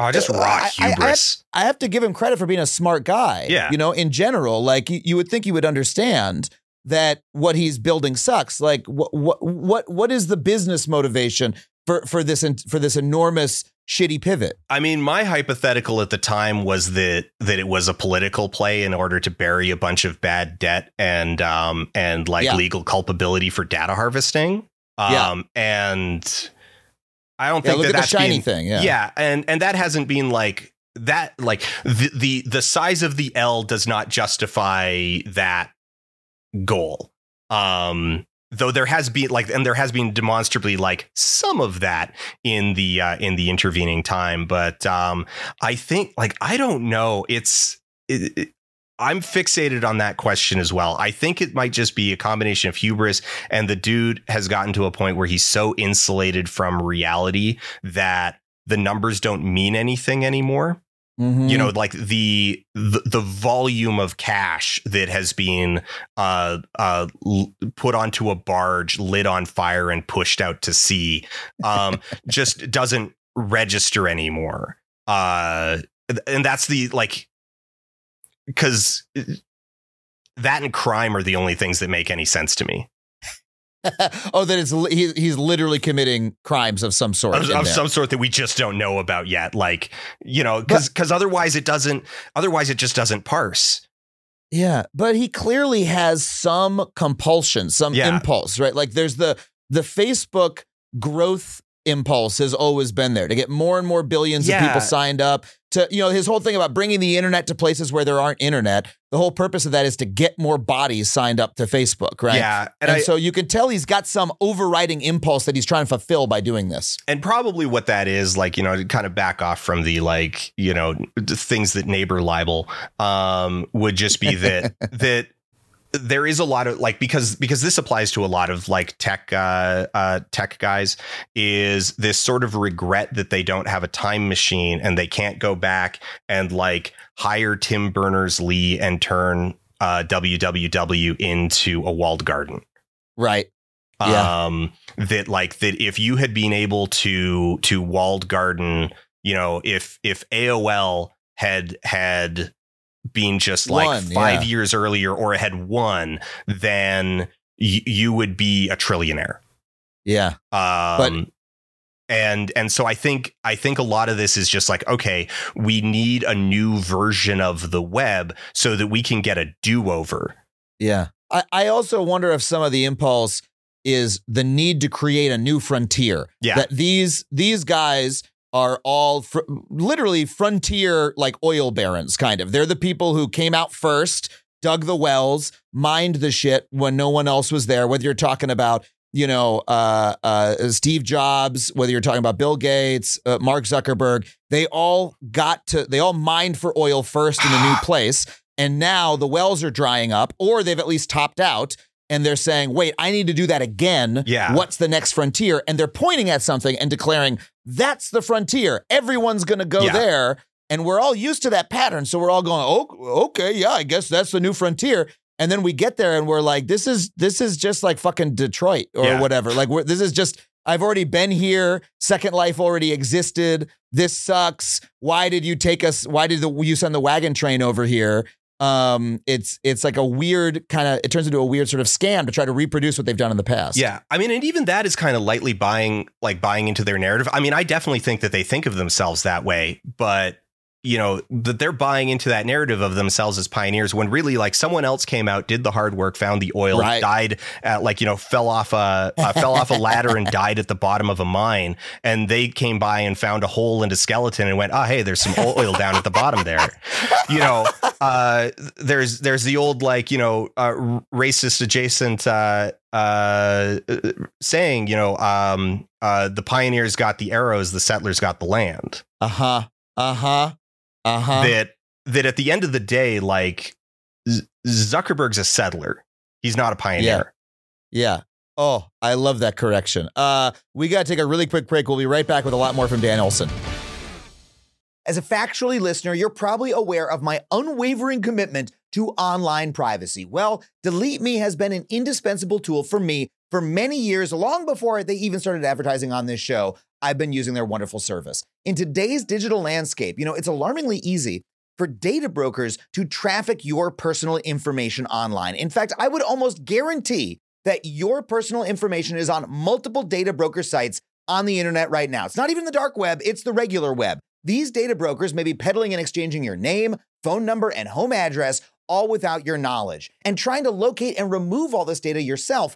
Oh, just Uh, raw I- I- I- hubris. I have to give him credit for being a smart guy. Yeah. You know, in general, like you, you would think he would understand that what he's building sucks. Like what what what what is the business motivation for for this for this enormous shitty pivot? I mean, my hypothetical at the time was that that it was a political play in order to bury a bunch of bad debt and um and like Yeah. legal culpability for data harvesting. Yeah. Um and I don't Yeah, think that that's shiny being, thing. Yeah. yeah, and and that hasn't been like that like the the the size of the L does not justify that goal. Um though there has been like and there has been demonstrably like some of that in the uh in the intervening time but um I think like I don't know it's it, it- I'm fixated on that question as well. I think it might just be a combination of hubris and the dude has gotten to a point where he's so insulated from reality that the numbers don't mean anything anymore Mhm. you know like the, the the volume of cash that has been uh uh l- put onto a barge lit on fire and pushed out to sea um just doesn't register anymore uh and that's the like cuz uh, that and crime are the only things that make any sense to me oh, that it's he, he's literally committing crimes of some sort. of, of some sort that we just don't know about yet like you know cuz cuz otherwise it doesn't otherwise it just doesn't parse Yeah, but he clearly has some compulsion, some Yeah. impulse, right? Like there's the the Facebook growth impulse has always been there to get more and more billions of people signed up to you know his whole thing about bringing the internet to places where there aren't internet the whole purpose of that is to get more bodies signed up to facebook right? Yeah and, and, I, so you can tell he's got some overriding impulse that he's trying to fulfill by doing this. And probably what that is like you know to kind of back off from the like you know the things that neighbor libel um would just be that that there is a lot of like because because this applies to a lot of like tech uh, uh tech guys is this sort of regret that they don't have a time machine and they can't go back and like hire Tim Berners-Lee and turn uh WWW into a walled garden right Yeah. um that like that if you had been able to to walled garden you know if if aol had had been just like Won, five yeah. years earlier or had won then y- you would be a trillionaire yeah um and and so i think i think a lot of this is just like okay we need a new version of the web so that we can get a do-over Yeah. I, I also wonder if some of the impulse is the need to create a new frontier. Yeah. That these these guys are all fr- literally frontier like oil barons kind of. They're the people who came out first, dug the wells, mined the shit when no one else was there, whether you're talking about you know, uh, uh, Steve Jobs, whether you're talking about Bill Gates, uh, Mark Zuckerberg, they all got to, they all mined for oil first in a new place. And now the wells are drying up, or they've at least topped out. And they're saying, wait, I need to do that again. Yeah. What's the next frontier? And they're pointing at something and declaring, that's the frontier. Everyone's going to go Yeah. there. And we're all used to that pattern. So we're all going, oh, okay, yeah, I guess that's the new frontier. And then we get there and we're like, this is this is just like fucking Detroit or Yeah. whatever. Like we're, this is just I've already been here. Second Life already existed. This sucks. Why did you take us? Why did the, you send the wagon train over here? Um, it's it's like a weird kind of. It turns into a weird sort of scam to try to reproduce what they've done in the past. Yeah. I mean, and even that is kind of lightly buying, like buying into their narrative. I mean, I definitely think that they think of themselves that way, but you know, that they're buying into that narrative of themselves as pioneers when really like someone else came out, did the hard work, found the oil, Right. died at like, you know, fell off a, uh, fell off a ladder and died at the bottom of a mine. And they came by and found a hole in a skeleton and went, oh, hey, there's some oil down at the bottom there. You know, uh, there's, there's the old like, you know, uh, racist adjacent, uh, uh, saying, you know, um, uh, the pioneers got the arrows, the settlers got the land. Uh-huh. Uh huh. Uh huh. Uh. That that at the end of the day, like Z- Zuckerberg's a settler. He's not a pioneer. Yeah. Oh, I love that correction. Uh, we got to take a really quick break. We'll be right back with a lot more from Dan Olson. As a factually listener, you're probably aware of my unwavering commitment to online privacy. Well, Delete Me has been an indispensable tool for me for many years, long before they even started advertising on this show. I've been using their wonderful service. In today's digital landscape, you know, it's alarmingly easy for data brokers to traffic your personal information online. In fact, I would almost guarantee that your personal information is on multiple data broker sites on the internet right now. It's not even the dark web, it's the regular web. These data brokers may be peddling and exchanging your name, phone number, and home address, all without your knowledge. And trying to locate and remove all this data yourself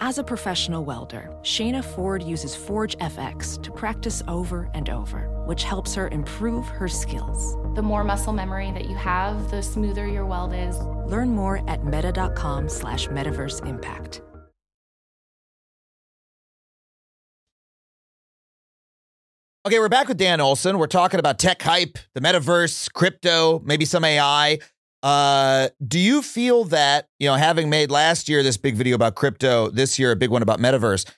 As a professional welder, Shayna Ford uses Forge FX to practice over and over, which helps her improve her skills. The more muscle memory that you have, the smoother your weld is. Learn more at meta.com slash metaverse impact. Okay, we're back with Dan Olson. We're talking about tech hype, the metaverse, crypto, maybe some AI. Uh, do you feel that, you know, having made last year this big video about crypto, this year a big one about metaverse,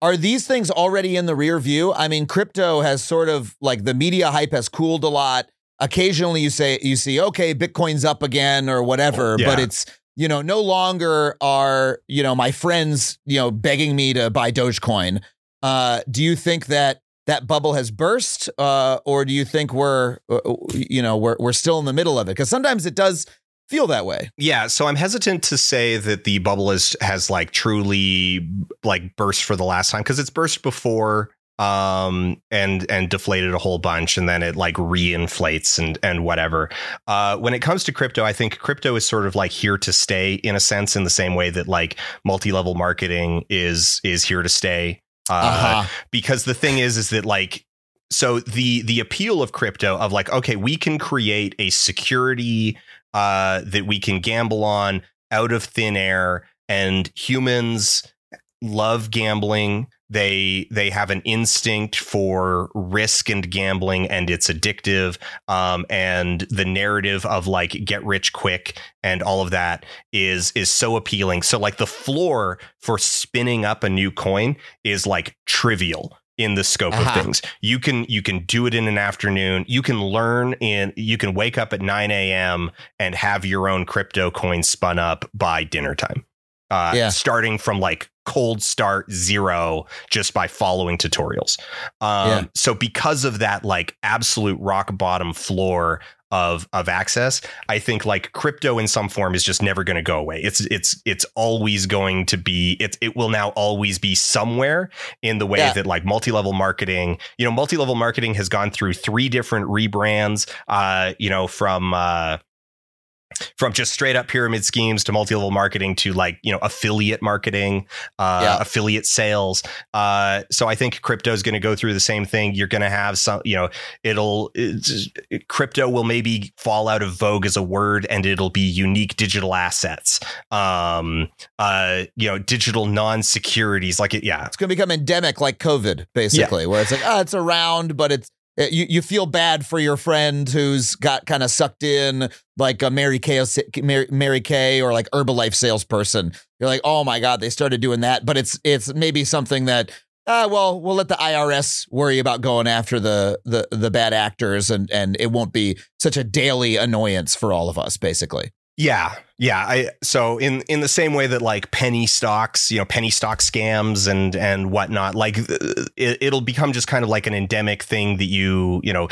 are these things already in the rear view? I mean, crypto has sort of like the media hype has cooled a lot. Occasionally you say you see, okay, Bitcoin's up again or whatever, Yeah. but it's you know, no longer are, you know, my friends, you know, begging me to buy Dogecoin. Uh, do you think that that bubble has burst, uh, or do you think we're, uh, you know, we're we're still in the middle of it? Because sometimes it does feel that way. Yeah, so I'm hesitant to say that the bubble is has like truly like burst for the last time because it's burst before um and and deflated a whole bunch and then it like reinflates and and whatever uh when it comes to crypto i think crypto is sort of like here to stay in a sense in the same way that like multi-level marketing is is here to stay uh Uh-huh. because the thing is is that like so the the appeal of crypto of like okay we can create a security uh that we can gamble on out of thin air and humans love gambling. They they have an instinct for risk and gambling and it's addictive. Um and the narrative of like get rich quick and all of that is is so appealing. So like the floor for spinning up a new coin is like trivial in the scope Uh-huh. of things. You can you can do it in an afternoon. You can learn in you can wake up at 9 a.m and have your own crypto coin spun up by dinner time uh, Yeah. starting from like cold start zero just by following tutorials. Um, Yeah. So because of that, like absolute rock bottom floor of of access, I think like crypto in some form is just never going to go away. It's it's it's always going to be it it will now always be somewhere in the way Yeah. that like multi-level marketing, you know, multi-level marketing has gone through three different rebrands uh, you know, from uh from just straight up pyramid schemes to multi-level marketing to like you know affiliate marketing uh Yeah. affiliate sales. Uh so i think crypto is going to go through the same thing. You're going to have some you know it'll it's, crypto will maybe fall out of vogue as a word and it'll be unique digital assets. Um uh you know digital non-securities like it yeah. It's going to become endemic like COVID, basically, where it's like, oh, it's around, but it's it- you, you feel bad for your friend who's got kind of sucked in like a Mary Kay, Mary, Kay or like Herbalife salesperson. You're like, oh my God, they started doing that. But it's it's maybe something that ah, well, we'll let the IRS worry about going after the the the bad actors, and and it won't be such a daily annoyance for all of us, basically. Yeah, yeah. I so in in the same way that like penny stocks, you know, penny stock scams and and whatnot, like it, it'll become just kind of like an endemic thing that you you know,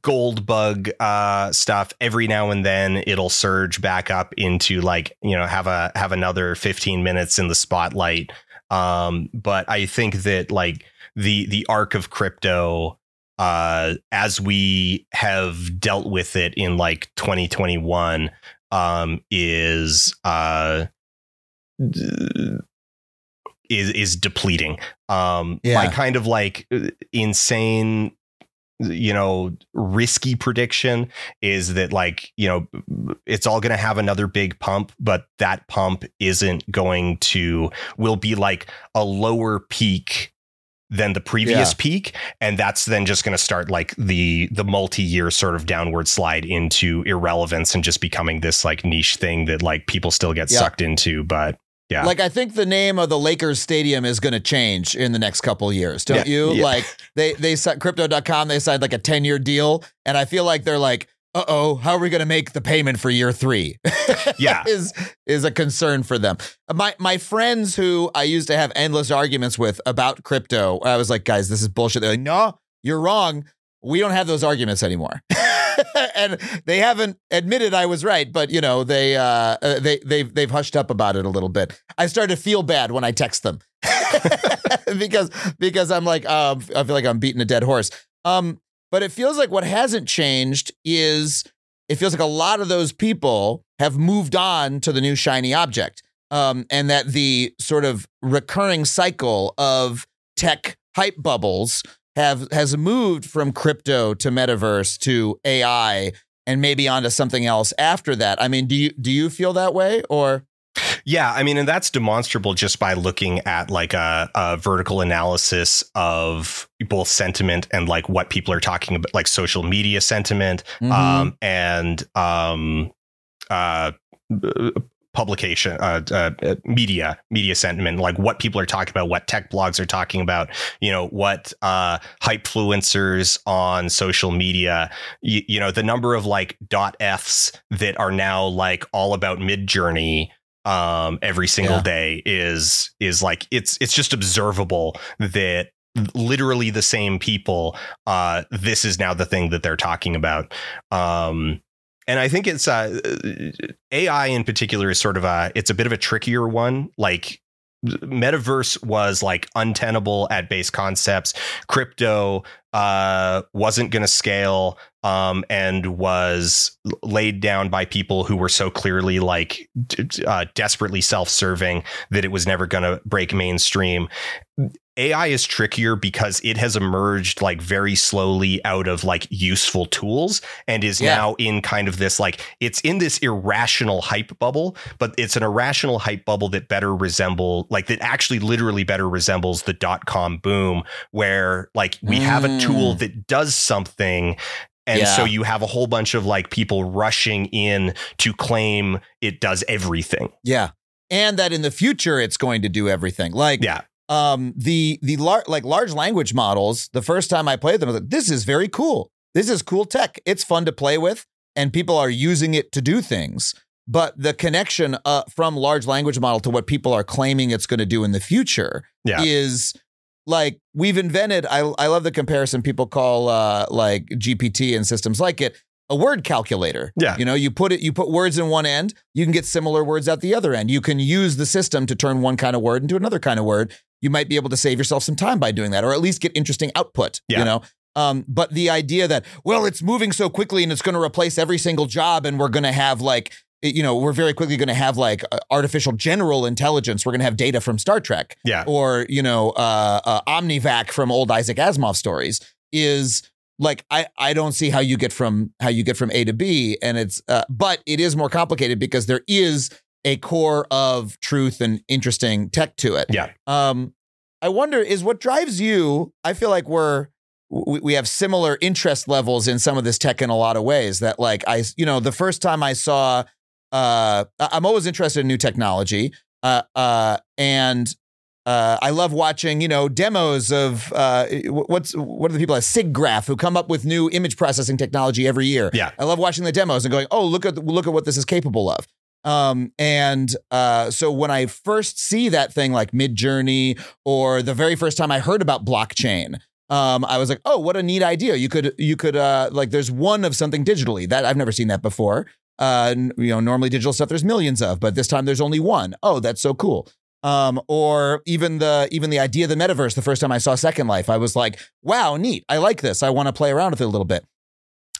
gold bug uh, stuff. Every now and then, it'll surge back up into like you know have a have another fifteen minutes in the spotlight. Um, but I think that like the the arc of crypto uh as we have dealt with it in like 2021 um, is uh, is is depleting. Um, Yeah. My kind of like insane, you know, risky prediction is that like you know it's all going to have another big pump, but that pump isn't going to will be like a lower peak than the previous Yeah. peak and that's then just going to start like the the multi-year sort of downward slide into irrelevance and just becoming this like niche thing that like people still get Yeah. sucked into but yeah Like I think the name of the Lakers stadium is going to change in the next couple of years, don't Yeah, you? Like they they crypto.com, they signed like a 10-year deal and I feel like they're like, "Uh-oh, how are we going to make the payment for year 3?" Yeah. is is a concern for them. My my friends who I used to have endless arguments with about crypto, I was like, "Guys, this is bullshit." They're like, "No, you're wrong. We don't have those arguments anymore." and they haven't admitted I was right, but you know they uh, uh, they they've they've hushed up about it a little bit. I started to feel bad when I text them because because I'm like um, I feel like I'm beating a dead horse. Um, but it feels like what hasn't changed is it feels like a lot of those people have moved on to the new shiny object, um, and that the sort of recurring cycle of tech hype bubbles have has moved from crypto to metaverse to AI and maybe onto something else after that. I mean, do you do you feel that way or Yeah, I mean, and that's demonstrable just by looking at like a, a vertical analysis of both sentiment and like what people are talking about, like social media sentiment, Mhm. um, and um, uh, publication, uh, uh, media, media sentiment, like what people are talking about, what tech blogs are talking about, you know, what uh, hype hypefluencers on social media, you, you know, the number of like dot Fs that are now like all about Midjourney um every single Yeah. day is is like it's it's just observable that literally the same people uh this is now the thing that they're talking about. Um and i think it's uh ai in particular is sort of a it's a bit of a trickier one. Like metaverse was like untenable at base concepts. Crypto uh wasn't going to scale um and was laid down by people who were so clearly like uh, desperately self-serving that it was never going to break mainstream AI is trickier because it has emerged like very slowly out of like useful tools and is Yeah. now in kind of this like it's in this irrational hype bubble, but it's an irrational hype bubble that better resemble like that actually literally better resembles the dot com boom where like we have a Mm. Tool that does something and Yeah. so you have a whole bunch of like people rushing in to claim it does everything. yeah. And that in the future it's going to do everything. Like Yeah. um the the lar- like large language models the first time i played them i was like this is very cool this is cool tech it's fun to play with and people are using it to do things but the connection uh, from large language model to what people are claiming it's going to do in the future Yeah. is like we've invented I, I love the comparison people call uh, like gpt and systems like it a word calculator Yeah. you know you put it you put words in one end you can get similar words at the other end you can use the system to turn one kind of word into another kind of word you might be able to save yourself some time by doing that or at least get interesting output Yeah. you know um, but the idea that well it's moving so quickly and it's going to replace every single job and we're going to have like you know we're very quickly going to have like artificial general intelligence we're going to have data from star trek Yeah. or you know uh, uh, omnivac from old isaac asimov stories is like I, I don't see how you get from how you get from a to b and it's uh, but it is more complicated because there is a core of truth and interesting tech to it Yeah. um i wonder is what drives you i feel like we're we, we have similar interest levels in some of this tech in a lot of ways that like i you know the first time i saw uh i'm always interested in new technology uh uh and uh, I love watching, you know, demos of uh, what's what are the people at SIGGRAPH who come up with new image processing technology every year. Yeah. I love watching the demos and going, oh, look at look at what this is capable of. Um, and uh, so when I first see that thing like Midjourney, or the very first time I heard about blockchain, um, I was like, oh, what a neat idea! You could you could uh, like there's one of something digitally that I've never seen that before. Uh, you know, normally digital stuff there's millions of, but this time there's only one. Oh, that's so cool. Um, or even the even the idea of the metaverse. The first time I saw Second Life, I was like, wow, neat. I like this. I want to play around with it a little bit.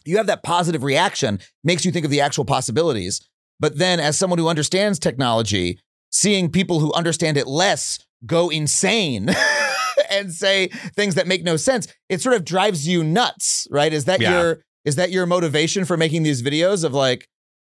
You have that positive reaction, makes you think of the actual possibilities. But then, as someone who understands technology, seeing people who understand it less go insane and say things that make no sense, it sort of drives you nuts, right? Is that Yeah. your is that your motivation for making these videos of like,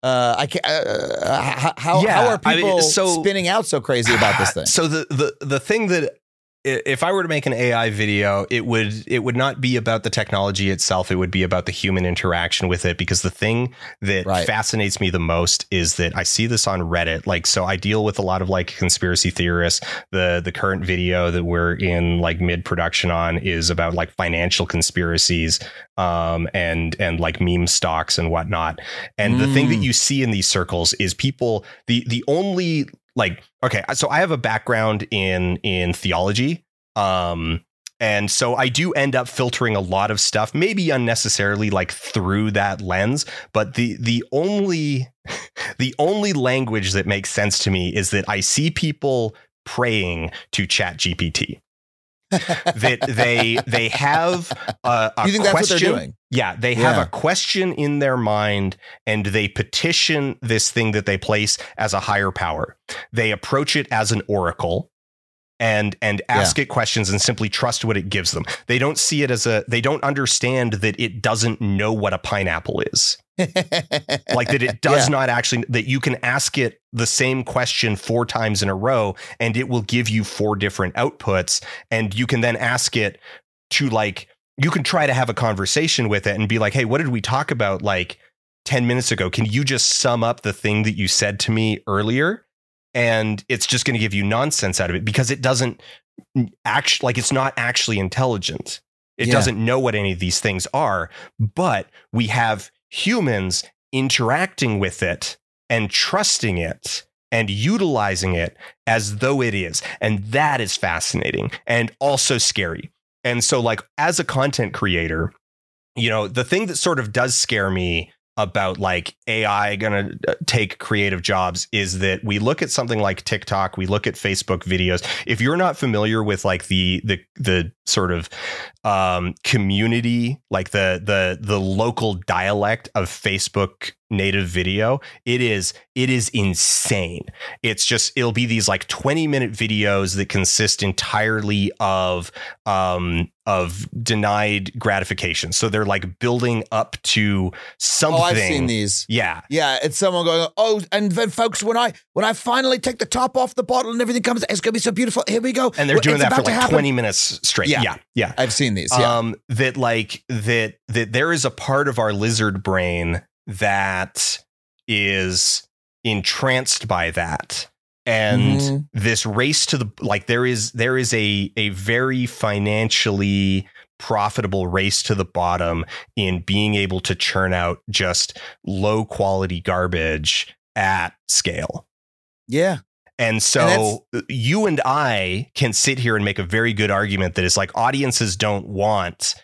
uh, I can't, uh, how, how, Yeah, how are I mean, people so- spinning out so crazy about this thing? So the the the thing that if I were to make an AI video, it would it would not be about the technology itself. It would be about the human interaction with it. Because the thing that Right. fascinates me the most is that I see this on Reddit. Like, so I deal with a lot of like conspiracy theorists. The the current video that we're in like mid production on is about like financial conspiracies, um, and and like meme stocks and whatnot. And the thing that Mm. you see in these circles is people. The the only like okay so i have a background in in theology um and so i do end up filtering a lot of stuff maybe unnecessarily like through that lens but the the only the only language that makes sense to me is that i see people praying to chat gpt that they they have a, a you think that's what question they're doing? yeah, they have Yeah. a question in their mind and they petition this thing that they place as a higher power. They approach it as an oracle and and ask it questions and simply trust what it gives them. They don't see it as a they don't understand that it doesn't know what a pineapple is. Like that it does Yeah. not actually that you can ask it the same question four times in a row and it will give you four different outputs and you can then ask it to like you can try to have a conversation with it and be like hey what did we talk about like 10 minutes ago can you just sum up the thing that you said to me earlier and it's just going to give you nonsense out of it because it doesn't actually like it's not actually intelligent it Yeah. doesn't know what any of these things are but we have humans interacting with it and trusting it and utilizing it as though it is. And that is fascinating and also scary. And so, like, as a content creator, you know, the thing that sort of does scare me about like AI going to take creative jobs is that we look at something like TikTok, we look at Facebook videos. If you're not familiar with like the the the sort of um, community, like the the the local dialect of Facebook native video, it is it is insane. It's just it'll be these like 20 minute videos that consist entirely of um of denied gratification. So they're like building up to something. Oh, I've seen these. Yeah. Yeah, it's someone going, oh, and then folks, when I when I finally take the top off the bottle and everything comes, it's gonna be so beautiful. Here we go. And they're doing it's that for like 20 minutes straight. Yeah. Yeah. Yeah. I've seen these. Yeah. um that like that that there is a part of our lizard brain that is entranced by that and Mhm. this race to the like there is there is a a very financially profitable race to the bottom in being able to churn out just low quality garbage at scale yeah. and so you and I can sit here and make a very good argument that it's like audiences don't want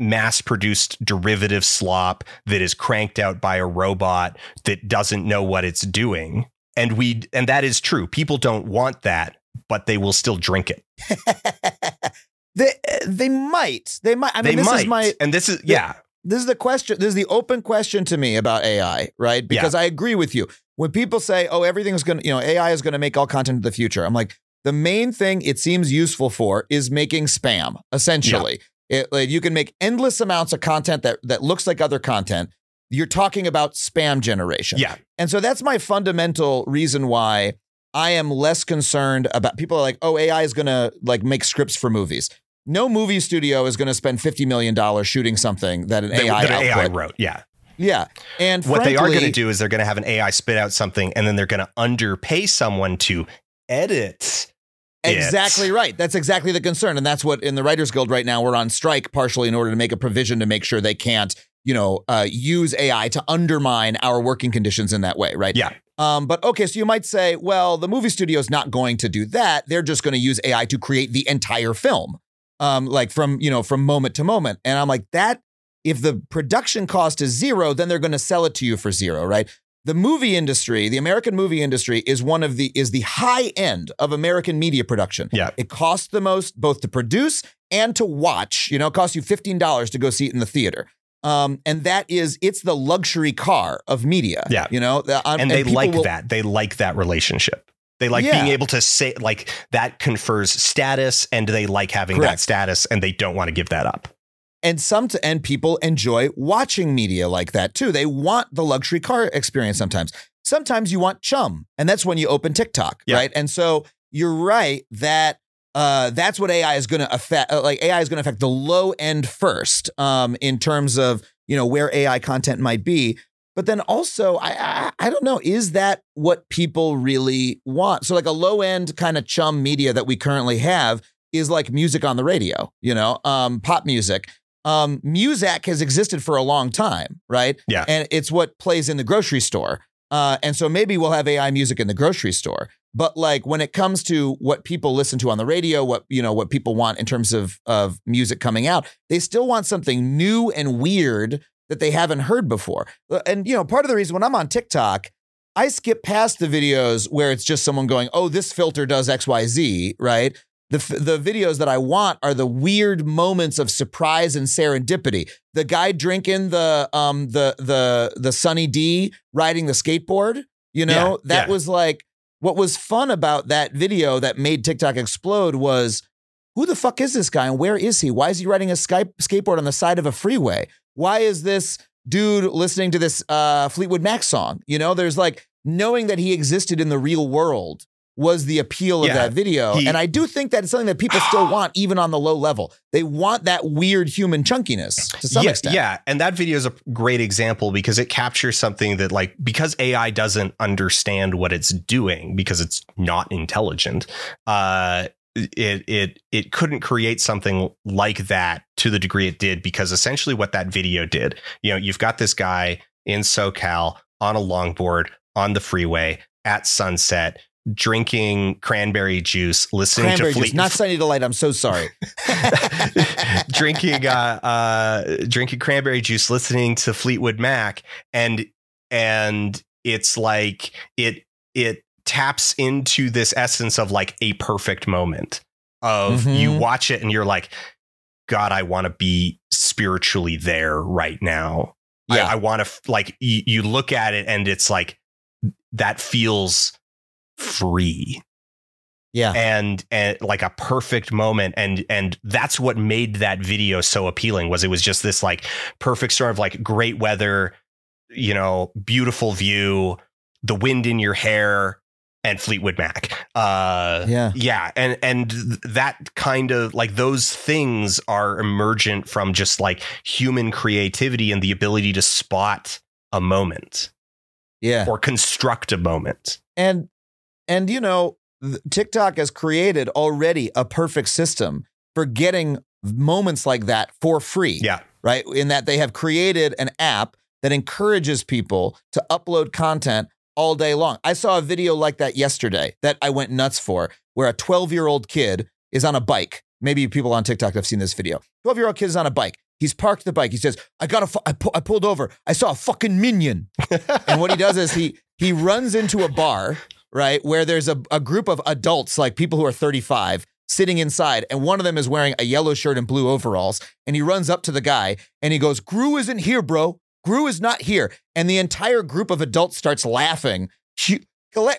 mass produced derivative slop that is cranked out by a robot that doesn't know what it's doing. And we and that is true. People don't want that, but they will still drink it. they they might. They might. I mean, they this might. is my and this is yeah. this is the question. This is the open question to me about AI, right? Because I agree with you. When people say, "Oh, everything's going to, you know, AI is going to make all content of the future," I'm like, the main thing it seems useful for is making spam. Essentially, it, like, you can make endless amounts of content that that looks like other content. You're talking about spam generation. Yeah. And so that's my fundamental reason why I am less concerned about people are like, oh, AI is gonna like make scripts for movies. No movie studio is gonna spend $50 million shooting something that an That, AI that AI wrote. Yeah. Yeah. And what they are going to do is they're going to have an AI spit out something and then they're going to underpay someone to edit it. Exactly right. That's exactly the concern. And that's what in the Writers Guild right now, we're on strike partially in order to make a provision to make sure they can't, you know, uh, use AI to undermine our working conditions in that way, right? Yeah. Um, but okay, so you might say, well, the movie studio is not going to do that. They're just going to use AI to create the entire film, um, like from you know from moment to moment. And I'm like, that if the production cost is zero, then they're going to sell it to you for zero, right? The movie industry, the American movie industry, is one of the is the high end of American media production. Yeah. it costs the most both to produce and to watch. You know, it costs you fifteen dollars to go see it in the theater. Um, and that is it's the luxury car of media. Yeah. you know, the- um, and they people like will- that. They like that relationship. They like Yeah. being able to say like that confers status, and they like having that status, and they don't want to give that up. And some t- and people enjoy watching media like that too. They want the luxury car experience sometimes. Sometimes you want chum, and that's when you open TikTok, Yeah. right? And so you're right that uh, that's what AI is going to affect. uh, Like AI is going to affect the low end first, um, in terms of you know where AI content might be. But then also, I, I I don't know, is that what people really want? So like a low end kind of chum media that we currently have is like music on the radio, you know, um, pop music um, Muzak has existed for a long time, right? Yeah. And it's what plays in the grocery store. Uh, and so maybe we'll have AI music in the grocery store. But like when it comes to what people listen to on the radio, what you know, what people want in terms of of music coming out, they still want something new and weird that they haven't heard before. Uh, And you know, part of the reason when I'm on TikTok, I skip past the videos where it's just someone going, "Oh, this filter does X, Y, Z," right? The, f- the videos that I want are the weird moments of surprise and serendipity. The guy drinking the um the the the Sunny D riding the skateboard, you know, Yeah, that yeah. was like what was fun about that video that made TikTok explode was who the fuck is this guy and where is he? Why is he riding a sky- skateboard on the side of a freeway? Why is this dude listening to this uh, Fleetwood Mac song? You know, there's like knowing that he existed in the real world was the appeal of Yeah, that video. he- and I do think that it's something that people still want, even on the low level. They want that weird human chunkiness to some yeah, extent. yeah, and that video is a great example because it captures something that like because AI doesn't understand what it's doing because it's not intelligent. Uh it it it couldn't create something like that to the degree it did because essentially what that video did, you know, you've got this guy in SoCal on a longboard on the freeway at sunset drinking cranberry juice, listening Cranberry to juice, Fleet not Sunny Delight. I'm so sorry. drinking uh, uh, drinking cranberry juice, listening to Fleetwood Mac, and and it's like it it taps into this essence of like a perfect moment of Mhm. you watch it and you're like, God, I want to be spiritually there right now. Yeah. I, want to like you, you look at it and it's like that feels free Yeah. and and like a perfect moment and and that's what made that video so appealing was it was just this like perfect sort of like great weather you know beautiful view the wind in your hair and Fleetwood Mac uh Yeah. yeah and and that kind of like those things are emergent from just like human creativity and the ability to spot a moment Yeah. or construct a moment And and you know, TikTok has created already a perfect system for getting moments like that for free. yeah Right? In that they have created an app that encourages people to upload content all day long. I saw a video like that yesterday that I went nuts for, where a 12 year old kid is on a bike. Maybe people on TikTok have seen this video. 12 year old kid is on a bike. He's parked the bike. He says, I got a, fu- I, pu- I pulled over. I saw a fucking minion. and what he does is he, he runs into a bar, right, where there's a, a group of adults, like people who are 35, sitting inside. And one of them is wearing a yellow shirt and blue overalls. And he runs up to the guy and he goes, Gru isn't here, bro. Gru is not here. And the entire group of adults starts laughing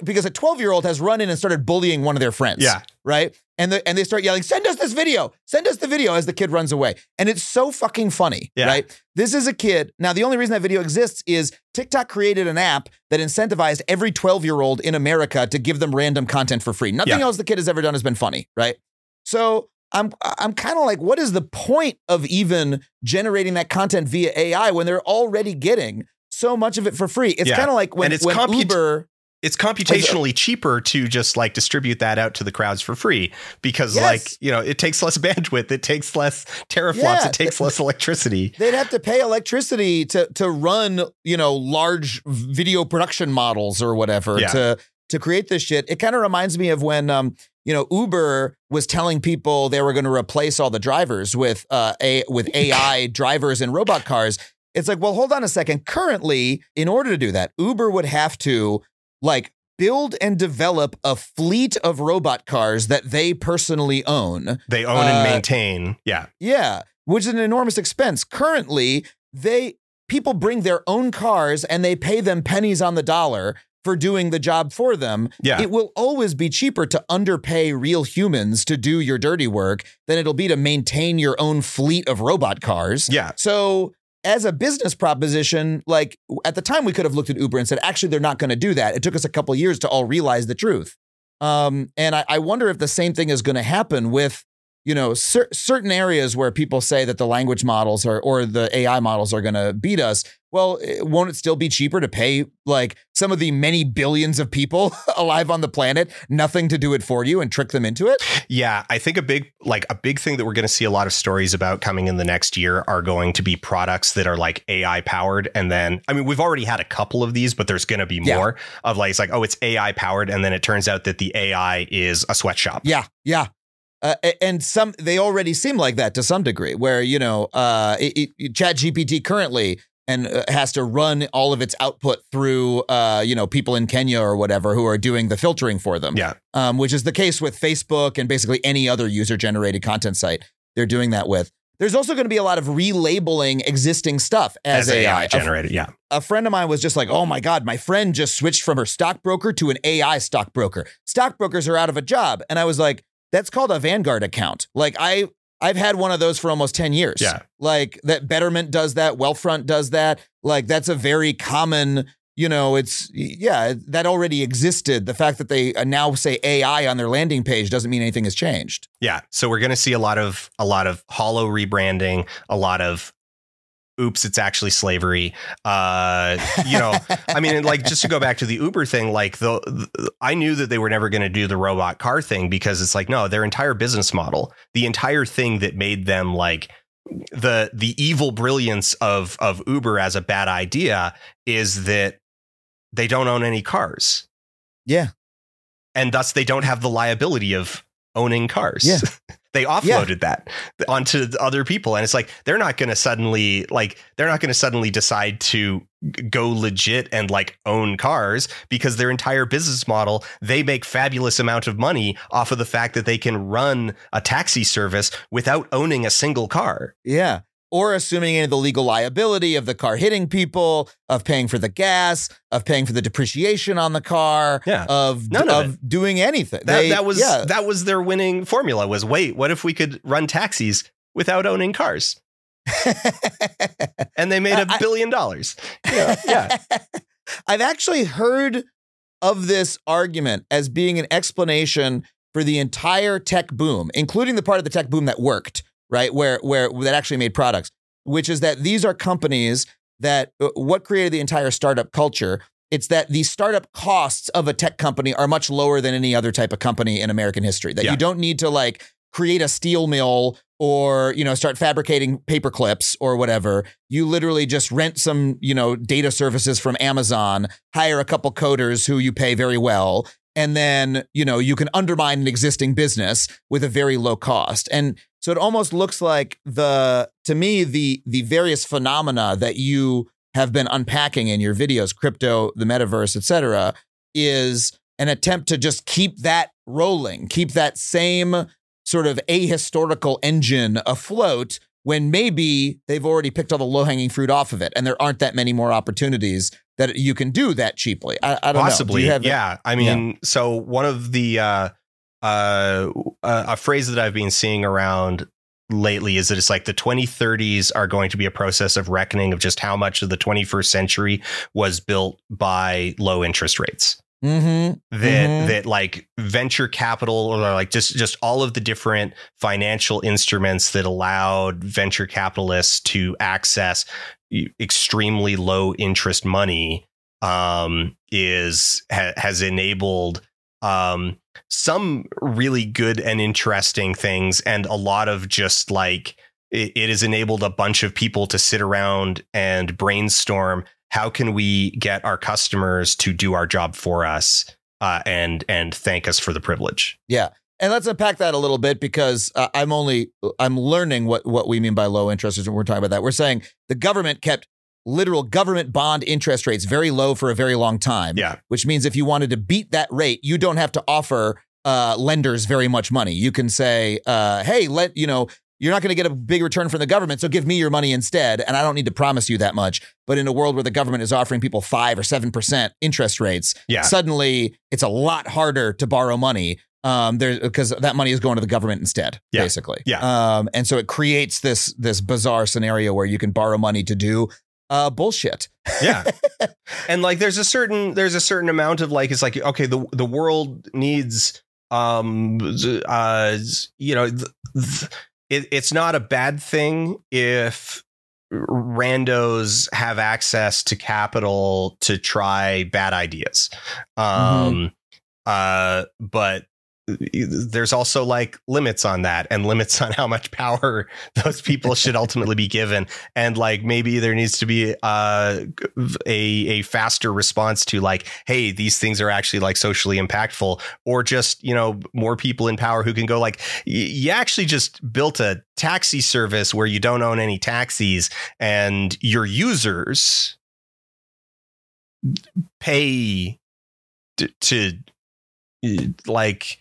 because a 12 year old has run in and started bullying one of their friends. Yeah. Right. And, the, and they start yelling, send us this video, send us the video as the kid runs away. And it's so fucking funny. Yeah. Right. This is a kid. Now, the only reason that video exists is TikTok created an app that incentivized every 12 year old in America to give them random content for free. Nothing Yeah. else the kid has ever done has been funny. Right. So I'm I'm kind of like, what is the point of even generating that content via AI when they're already getting so much of it for free? It's Yeah. kind of like when, And it's when comput- Uber it's computationally cheaper to just like distribute that out to the crowds for free because Yes. like you know it takes less bandwidth it takes less teraflops Yeah. it takes less electricity They'd have to pay electricity to to run, you know, large video production models or whatever Yeah. to to create this shit. It kind of reminds me of when um, you know, Uber was telling people they were going to replace all the drivers with uh a with AI drivers and robot cars. It's like, well, hold on a second. Currently, in order to do that, Uber would have to like build and develop a fleet of robot cars that they personally own. they own Uh, and maintain yeah Yeah, which is an enormous expense. Currently, they people bring their own cars and they pay them pennies on the dollar for doing the job for them. Yeah. It will always be cheaper to underpay real humans to do your dirty work than it'll be to maintain your own fleet of robot cars. yeah So, as a business proposition, like at the time, we could have looked at Uber and said, actually, they're not going to do that. It took us a couple years to all realize the truth. Um, and I, I wonder if the same thing is going to happen with, you know, cer- certain areas where people say that the language models are, or the AI models are going to beat us. Well, eh, won't it still be cheaper to pay like some of the many billions of people alive on the planet nothing to do it for you and trick them into it? Yeah, I think a big like a big thing that we're going to see a lot of stories about coming in the next year are going to be products that are like AI powered and then I mean we've already had a couple of these but there's going to be Yeah. more of like it's like oh it's AI powered and then it turns out that the AI is a sweatshop. Yeah, yeah. Uh, and some they already seem like that to some degree, where you know, uh, it, it, Chat GPT currently and uh, has to run all of its output through, uh, you know, people in Kenya or whatever who are doing the filtering for them. Yeah. um, which is the case with Facebook and basically any other user-generated content site. They're doing that with. There's also going to be a lot of relabeling existing stuff as, As, AI, AI. A- generated, yeah. a friend of mine was just like, "Oh my god, my friend just switched from her stockbroker to an AI stockbroker. Stockbrokers are out of a job." And I was like, "That's called a Vanguard account." Like I I've had one of those for almost 10 years. Yeah. Like that Betterment does that, Wealthfront does that. Like that's a very common, you know, it's yeah, that already existed. The fact that they uh, now say AI on their landing page doesn't mean anything has changed. Yeah. So we're going to see a lot of a lot of hollow rebranding, a lot of oops, it's actually slavery. Uh, you know, I mean, like just to go back to the Uber thing, like the, the I knew that they were never going to do the robot car thing because it's like no, their entire business model, the entire thing that made them like the the evil brilliance of of Uber as a bad idea is that they don't own any cars Yeah. and thus they don't have the liability of owning cars. Yeah. they offloaded that onto other people and it's like they're not going to suddenly like they're not going to suddenly decide to go legit and like own cars because their entire business model they make fabulous amount of money off of the fact that they can run a taxi service without owning a single car. Yeah. Or assuming any of the legal liability of the car hitting people, of paying for the gas, of paying for the depreciation on the car, Yeah. of, None of of doing anything. That, They- that was yeah. that was their winning formula was wait, what if we could run taxis without owning cars? And they made a billion dollars. Yeah. yeah. I've actually heard of this argument as being an explanation for the entire tech boom, including the part of the tech boom that worked, right? Where where that actually made products, which is that these are companies that uh, what created the entire startup culture. It's that the startup costs of a tech company are much lower than any other type of company in American history. That Yeah. you don't need to like create a steel mill or you know start fabricating paper clips or whatever you literally just rent some you know data services from amazon hire a couple coders who you pay very well and then you know you can undermine an existing business with a very low cost and so it almost looks like the to me the the various phenomena that you have been unpacking in your videos crypto the metaverse etc is an attempt to just keep that rolling keep that same sort of ahistorical engine afloat when maybe they've already picked all the low hanging fruit off of it and there aren't that many more opportunities that you can do that cheaply. I, I don't know. Do Possibly. yeah. I mean, so one of the uh uh a phrase that I've been seeing around lately is that it's like the 2030s are going to be a process of reckoning of just how much of the 21st century was built by low interest rates. Mhm. that Mhm. that like venture capital or like just just all of the different financial instruments that allowed venture capitalists to access extremely low interest money um, is ha- has enabled um, some really good and interesting things, and a lot of just like it, it has enabled a bunch of people to sit around and brainstorm how can we get our customers to do our job for us uh, and and thank us for the privilege. Yeah. And let's unpack that a little bit because uh, I'm only I'm learning what what we mean by low interest when we're talking about that. We're saying the government kept literal government bond interest rates very low for a very long time. Yeah. Which means if you wanted to beat that rate, you don't have to offer uh, lenders very much money. You can say, uh, "Hey, let you know." You're not going to get a big return from the government, so give me your money instead. And I don't need to promise you that much. But in a world where the government is offering people five or seven percent interest rates, Yeah. suddenly it's a lot harder to borrow money um there because that money is going to the government instead Yeah. basically Yeah. um and so it creates this this bizarre scenario where you can borrow money to do uh bullshit. Yeah. And like there's a certain there's a certain amount of like it's like okay the the world needs um uh you know th- th- it, it's not a bad thing if randos have access to capital to try bad ideas. Um uh but there's also like limits on that and limits on how much power those people should ultimately be given. And like maybe there needs to be uh, a a faster response to like hey these things are actually like socially impactful or just you know more people in power who can go like you actually just built a taxi service where you don't own any taxis and your users pay to, like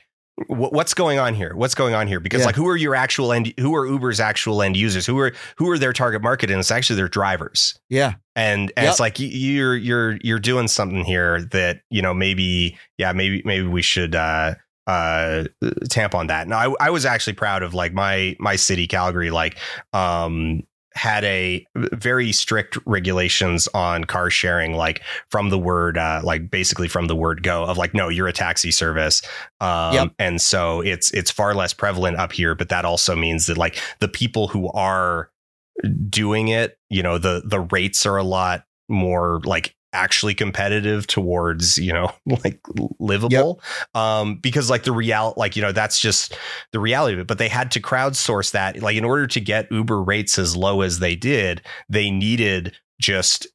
what's going on here? What's going on here? Because Yeah. like who are your actual end who are uber's actual end users? Who are who are their target market? And it's actually their drivers. Yeah. And, and Yep. it's like you're you're you're doing something here that you know maybe yeah maybe maybe we should uh uh tamp on that. Now I, I was actually proud of like my my city calgary like um had a very strict regulations on car sharing like from the word uh like basically from the word go of like no you're a taxi service um Yep. and so it's it's far less prevalent up here but that also means that like the people who are doing it you know the the rates are a lot more like actually competitive towards you know like livable. Um because like the real like you know that's just the reality of it. But they had to crowdsource that. Like in order to get uber rates as low as they did they needed just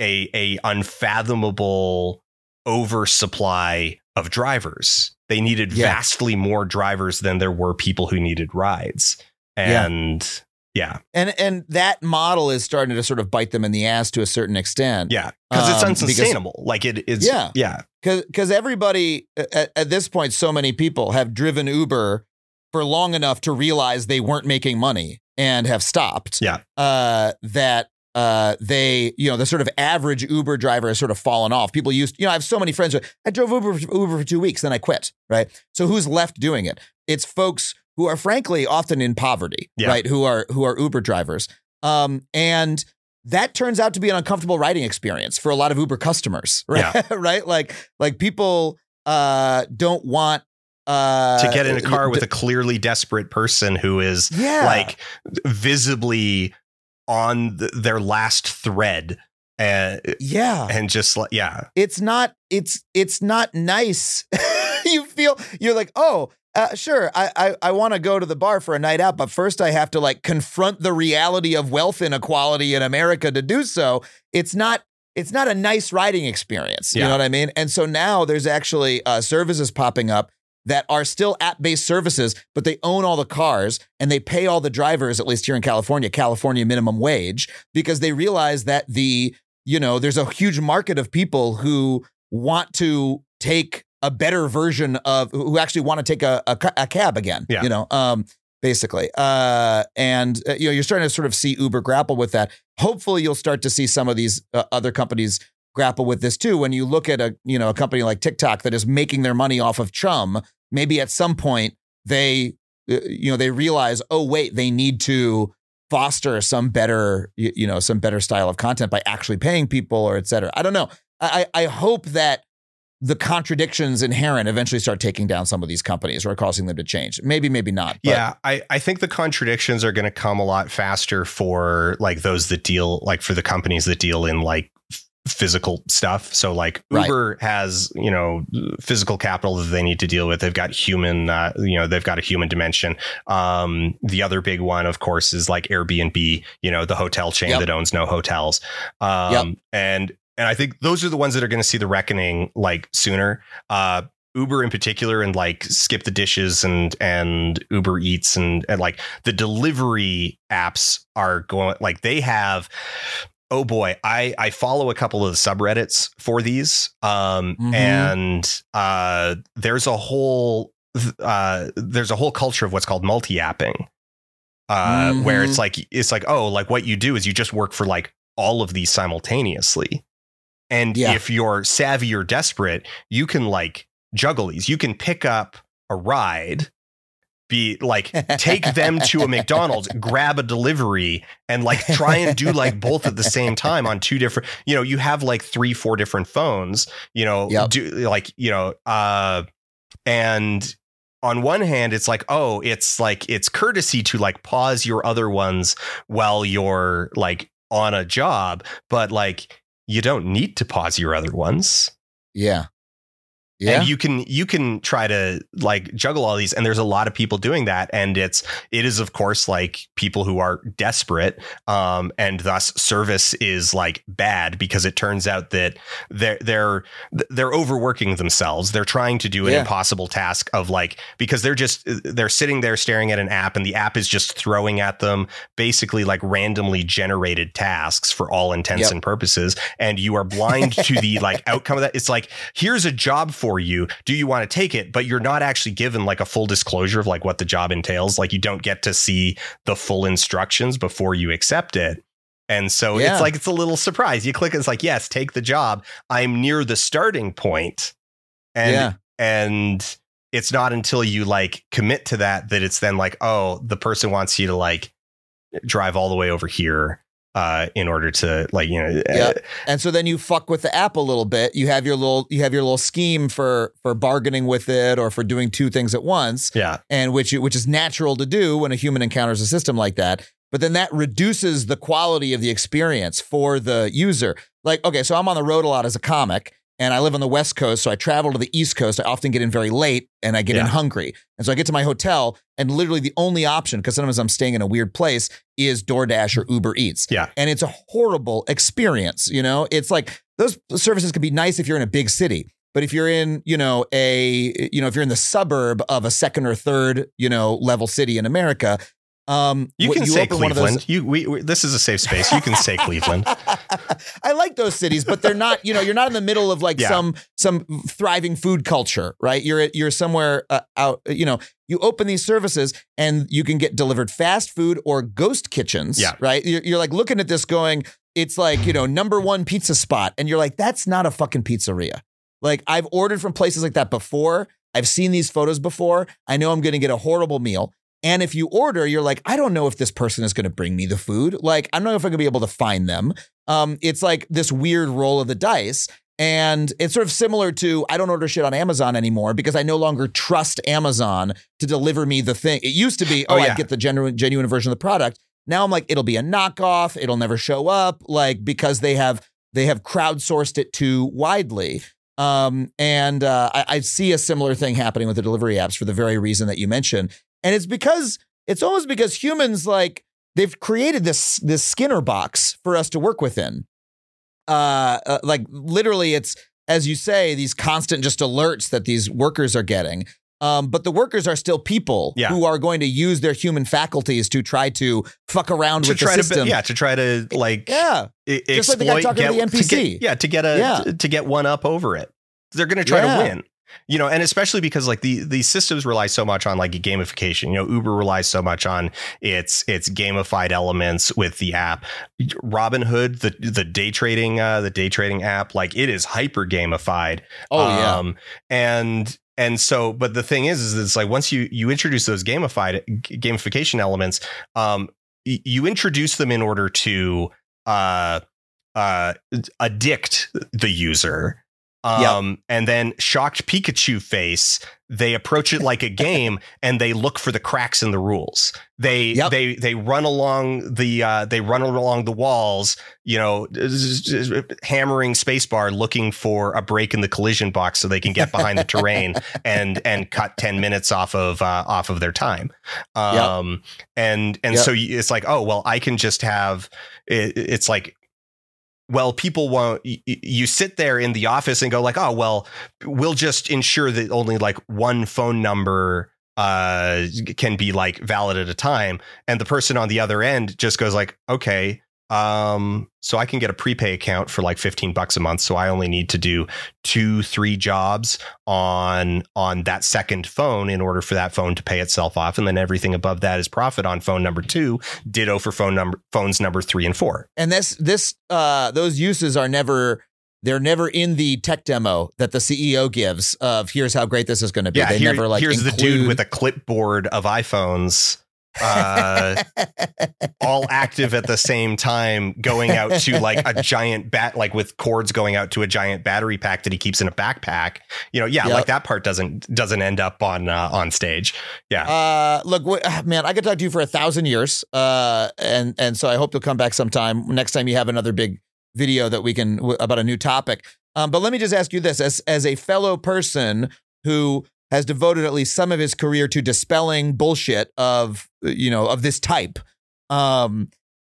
a a unfathomable oversupply of drivers. They needed Yeah. vastly more drivers than there were people who needed rides. And yeah. And and that model is starting to sort of bite them in the ass to a certain extent. Yeah. Because it's Um, because- unsustainable. Like it is Yeah. yeah. Because everybody at, at this point so many people have driven uber for long enough to realize they weren't making money and have stopped. Yeah. uh that uh they you know the sort of average uber driver has sort of fallen off. People used you know i have so many friends who i drove uber for, uber for two weeks then i quit right? So who's left doing it? It's folks who are frankly often in poverty Yeah. right who are who are uber drivers um and that turns out to be an uncomfortable riding experience for a lot of Uber customers, right? right? Like, like people uh, don't want uh, to get in a car with a clearly desperate person who is yeah, like visibly on th- their last thread and yeah. and just like yeah It's not. It's it's not nice. you feel you're like, oh, uh, sure, I I, I want to go to the bar for a night out, but first I have to like confront the reality of wealth inequality in America to do so. It's not. It's not a nice riding experience. You Yeah. know what I mean? And so now there's actually uh, services popping up that are still app-based services, but they own all the cars and they pay all the drivers, at least here in California, California minimum wage, because they realize that the you know there's a huge market of people who want to take a better version of who actually want to take a, a, a cab again. Yeah. You know, um, basically. Uh, and uh, you know, you're starting to sort of see Uber grapple with that. Hopefully, you'll start to see some of these uh, other companies grapple with this too. When you look at a you know a company like TikTok that is making their money off of Chum, maybe at some point they uh, you know they realize, oh wait, they need to foster some better you, you know some better style of content by actually paying people or et cetera. I don't know. I I I hope that the contradictions inherent eventually start taking down some of these companies or causing them to change. Maybe, maybe not. but- yeah i i think the contradictions are going to come a lot faster for like those that deal like for the companies that deal in like physical stuff. So like Right. Uber has, you know, physical capital that they need to deal with. They've got human, uh, you know, they've got a human dimension. Um, the other big one, of course, is like Airbnb, you know, the hotel chain Yep. that owns no hotels. Um, Yep. and, and I think those are the ones that are going to see the reckoning like sooner. Uh, Uber in particular and like SkipTheDishes and and Uber Eats and and like the delivery apps are going like they have oh boy I I follow a couple of the subreddits for these um Mhm. and uh there's a whole uh there's a whole culture of what's called multi-apping uh where Mhm. it's like it's like oh like what you do is you just work for like all of these simultaneously and Yeah. if you're savvy or desperate you can like juggle these you can pick up a ride be like take them to a McDonald's, grab a delivery, and like try and do like both at the same time on two different. You know, you have like three, four different phones. You know, Yep. do like you know, uh, and on one hand, it's like oh, it's like it's courtesy to like pause your other ones while you're like on a job, but like you don't need to pause your other ones Yeah. Yeah. and you can you can try to like juggle all these and there's a lot of people doing that and it's it is of course like people who are desperate um and thus service is like bad because it turns out that they're they're they're overworking themselves they're trying to do an Yeah. impossible task of like because they're just they're sitting there staring at an app and the app is just throwing at them basically like randomly generated tasks for all intents Yep. and purposes and you are blind to the like outcome of that it's like here's a job for you. Do you want to take it? But you're not actually given like a full disclosure of like what the job entails. Like you don't get to see the full instructions before you accept it. And so Yeah. it's like it's a little surprise. You click it's like yes take the job. I'm near the starting point. And yeah. and it's not until you like commit to that that it's then like oh the person wants you to like drive all the way over here uh in order to like you know uh, Yeah. And so then you fuck with the app a little bit. You have your little you have your little scheme for for bargaining with it or for doing two things at once. yeah and which which is natural to do when a human encounters a system like that. But then that reduces the quality of the experience for the user. Like, okay, so I'm on the road a lot as a comic, and I live on the West Coast, so I travel to the East Coast. I often get in very late, and I get in hungry, and so I get to my hotel, and literally the only option, because sometimes I'm staying in a weird place, is DoorDash or Uber Eats. Yeah. and it's a horrible experience. You know, it's like those services can be nice if you're in a big city. But if you're in, you know, a, you know, if you're in the suburb of a second or third, you know, level city in America, um, you can say open one of those- cleveland you we, we this is a safe space you can say cleveland I like those cities, but they're not. You know, you're not in the middle of like Yeah. some some thriving food culture, right? You're you're somewhere uh, out. You know, you open these services and you can get delivered fast food or ghost kitchens. Yeah. right. You're, you're like looking at this, going, it's like you know, number one pizza spot, and you're like, that's not a fucking pizzeria. Like I've ordered from places like that before. I've seen these photos before. I know I'm going to get a horrible meal. And if you order, you're like, I don't know if this person is going to bring me the food. Like, I don't know if I'm going to be able to find them. Um, it's like this weird roll of the dice. And it's sort of similar to I don't order shit on Amazon anymore because I no longer trust Amazon to deliver me the thing. It used to be, oh, Oh, yeah. I'd get the genuine, genuine version of the product. Now I'm like, it'll be a knockoff. It'll never show up, like because they have they have crowdsourced it too widely. Um, and uh, I, I see a similar thing happening with the delivery apps for the very reason that you mentioned. And it's because it's almost because humans like they've created this this Skinner box for us to work within. Uh, uh, like literally, it's as you say, these constant just alerts that these workers are getting. Um, but the workers are still people Yeah. who are going to use their human faculties to try to fuck around to with try the system. be- yeah to try to like yeah. e- Just like the guy exploit talking to the NPC. get- yeah to get a Yeah. to get one up over it they're going to try Yeah. to win you know and especially because like the these systems rely so much on like gamification. You know uber relies so much on its its gamified elements with the app. Robinhood the the day trading uh the day trading app like it is hyper gamified. Oh yeah. um, and and so, but the thing is, is it's like once you you introduce those gamified gamification elements, um, you introduce them in order to uh uh addict the user Um, and then shocked Pikachu face, they approach it like a game and they look for the cracks in the rules. They Yep. they they run along the uh, they run along the walls, you know, hammering spacebar looking for a break in the collision box so they can get behind the terrain and and cut 10 minutes off of uh, off of their time. Um and and Yep. so it's like, oh, well, I can just have it, it's like well people won't y- you sit there in the office and go like oh well we'll just ensure that only like one phone number uh can be like valid at a time. And the person on the other end just goes like okay um so i can get a prepay account for like 15 bucks a month. So i only need to do two three jobs on on that second phone in order for that phone to pay itself off. And then everything above that is profit on phone number two ditto for phone number phones number three and four. And this this uh those uses are never they're never in the tech demo that the CEO gives of here's how great this is going to be. Yeah, they here- never like here's the dude with a clipboard of iPhones, uh, all active at the same time, going out to like a giant bat, like with cords going out to a giant battery pack that he keeps in a backpack. You know, yeah, Yep. like that part doesn't doesn't end up on uh, on stage. Yeah, Uh, look, wh- ah, man, I could talk to you for a thousand years, uh, and and so I hope you'll come back sometime next time you have another big video that we can w- about a new topic. Um, but let me just ask you this: as as a fellow person who has devoted at least some of his career to dispelling bullshit of you know of this type, um,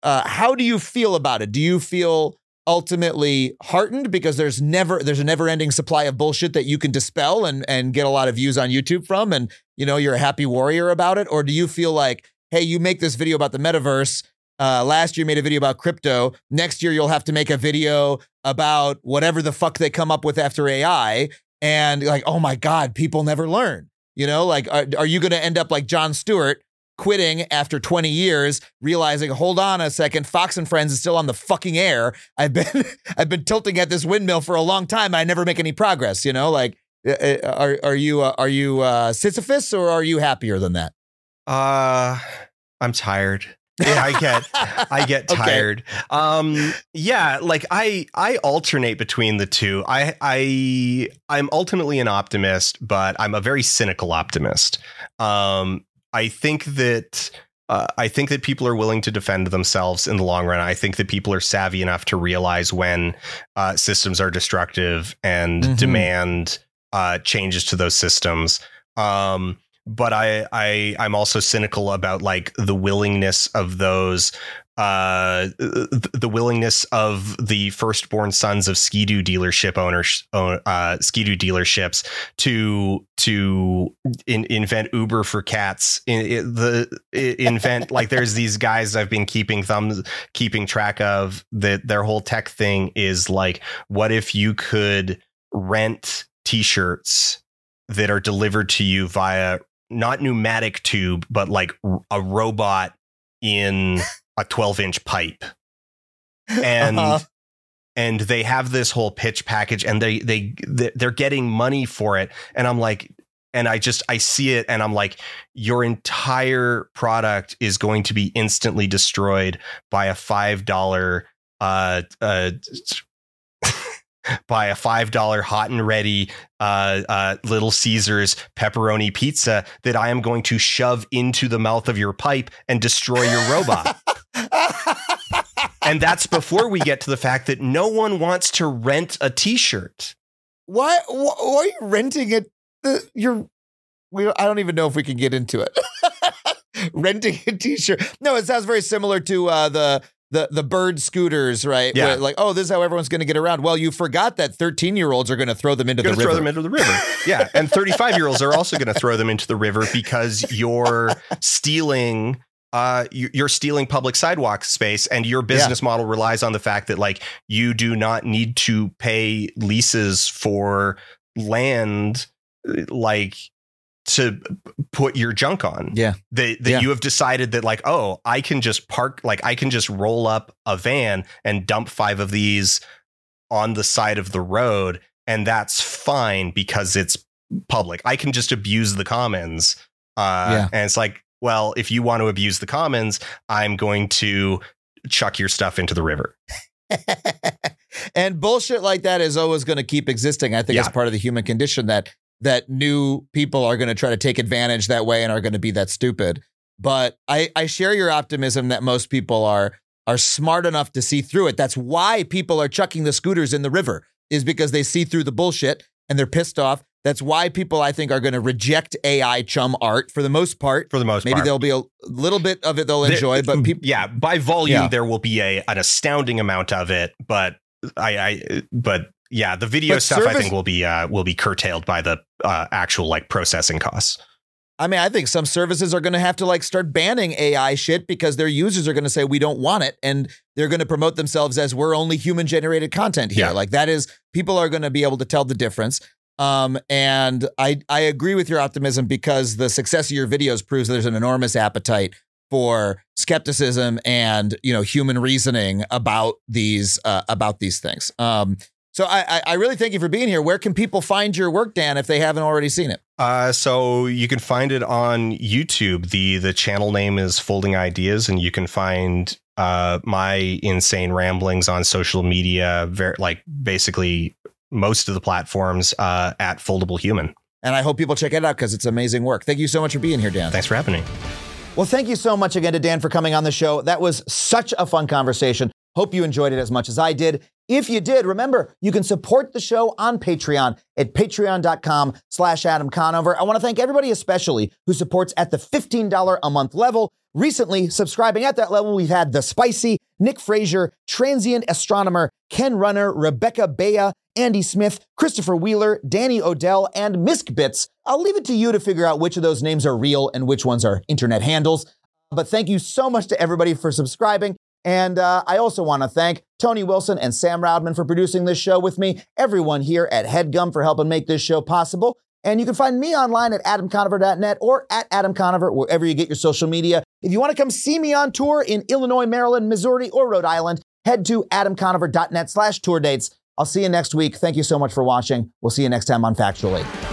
uh, how do you feel about it? Do you feel ultimately heartened because there's never there's a never ending supply of bullshit that you can dispel and and get a lot of views on YouTube from and you know you're a happy warrior about it? Or do you feel like hey you make this video about the metaverse uh, last year made a video about crypto. Next year you'll have to make a video about whatever the fuck they come up with after AI and like oh my god people never learn you know like are, are you going to end up like Jon Stewart quitting after 20 years realizing hold on a second Fox and Friends is still on the fucking air I've been I've been tilting at this windmill for a long time I never make any progress you know like uh, uh, are are you uh, are you uh, Sisyphus or are you happier than that? uh, I'm tired. Yeah, I get I get Okay. tired. Um yeah, like I I alternate between the two. I I I'm ultimately an optimist, but I'm a very cynical optimist. Um I think that uh, I think that people are willing to defend themselves in the long run. I think that people are savvy enough to realize when uh, systems are destructive and Mhm. demand uh, changes to those systems. Um, but I, I, I'm also cynical about like the willingness of those, uh, the willingness of the firstborn sons of skidoo dealership owners, uh, skidoo dealerships to to in, invent Uber for cats. In, in- the invent like there's these guys I've been keeping thumbs keeping track of that their whole tech thing is like, what if you could rent T-shirts that are delivered to you via not pneumatic tube, but like a robot in a 12 inch pipe. And Uh-huh. and they have this whole pitch package and they they they're getting money for it and I'm like and I just I see it and I'm like your entire product is going to be instantly destroyed by a $5 uh uh by a five dollar hot and ready uh, uh, Little Caesars pepperoni pizza that I am going to shove into the mouth of your pipe and destroy your robot. and that's before we get to the fact that no one wants to rent a T-shirt. why, why are you renting it? You're we I don't even know if we can get into it. renting a t-shirt. No, it sounds very similar to uh, the the the bird scooters, right? Yeah. Where, like, oh, this is how everyone's going to get around. Well, you forgot that 13 year olds are going to throw them into the river. throw them into the river. Yeah. And 35 year olds are also going to throw them into the river because you're stealing. Uh, you- you're stealing public sidewalk space, and your business model relies on the fact that like you do not need to pay leases for land, like to put your junk on. Yeah. that, that Yeah. you have decided that like oh i can just park like i can just roll up a van and dump five of these on the side of the road and that's fine because it's public i can just abuse the commons uh Yeah. and it's like well if you want to abuse the commons i'm going to chuck your stuff into the river and bullshit like that is always going to keep existing. I think Yeah. it's part of the human condition that that new people are going to try to take advantage that way and are going to be that stupid. But I, I share your optimism that most people are are smart enough to see through it. That's why people are chucking the scooters in the river is because they see through the bullshit and they're pissed off. That's why people I think are going to reject AI chum art for the most part. For the most Maybe part. there'll be a little bit of it they'll enjoy, There- but mm, people yeah, by volume Yeah. there will be a an astounding amount of it, but I, I but yeah, the video But stuff I think will be uh, will be curtailed by the uh, actual like processing costs. I mean, I think some services are going to have to like start banning AI shit because their users are going to say we don't want it, and they're going to promote themselves as we're only human generated content here. Yeah. Like that is people are going to be able to tell the difference. Um, and I I agree with your optimism because the success of your videos proves there's an enormous appetite for skepticism and you know human reasoning about these uh, about these things. Um, so I, I I really thank you for being here. Where can people find your work, Dan, if they haven't already seen it? Uh, so you can find it on YouTube. the The channel name is Folding Ideas, and you can find uh, my insane ramblings on social media. Very like basically most of the platforms uh, at Foldable Human. And I hope people check it out because it's amazing work. Thank you so much for being here, Dan. Thanks for having me. Well, thank you so much again to Dan for coming on the show. That was such a fun conversation. Hope you enjoyed it as much as I did. If you did, remember, you can support the show on Patreon at patreon.com slash Adam Conover. I want to thank everybody especially who supports at the $15 a month level. Recently, subscribing at that level, we've had The Spicy, Nick Frazier, Transient Astronomer, Ken Runner, Rebecca Bea, Andy Smith, Christopher Wheeler, Danny Odell, and Misk Bits. I'll leave it to you to figure out which of those names are real and which ones are internet handles. But thank you so much to everybody for subscribing. And uh, I also want to thank Tony Wilson and Sam Roudman for producing this show with me, everyone here at HeadGum for helping make this show possible. And you can find me online at adamconover.net or at Adam Conover, wherever you get your social media. If you want to come see me on tour in Illinois, Maryland, Missouri, or Rhode Island, head to adamconover.net slash tour dates. I'll see you next week. Thank you so much for watching. We'll see you next time on Factually.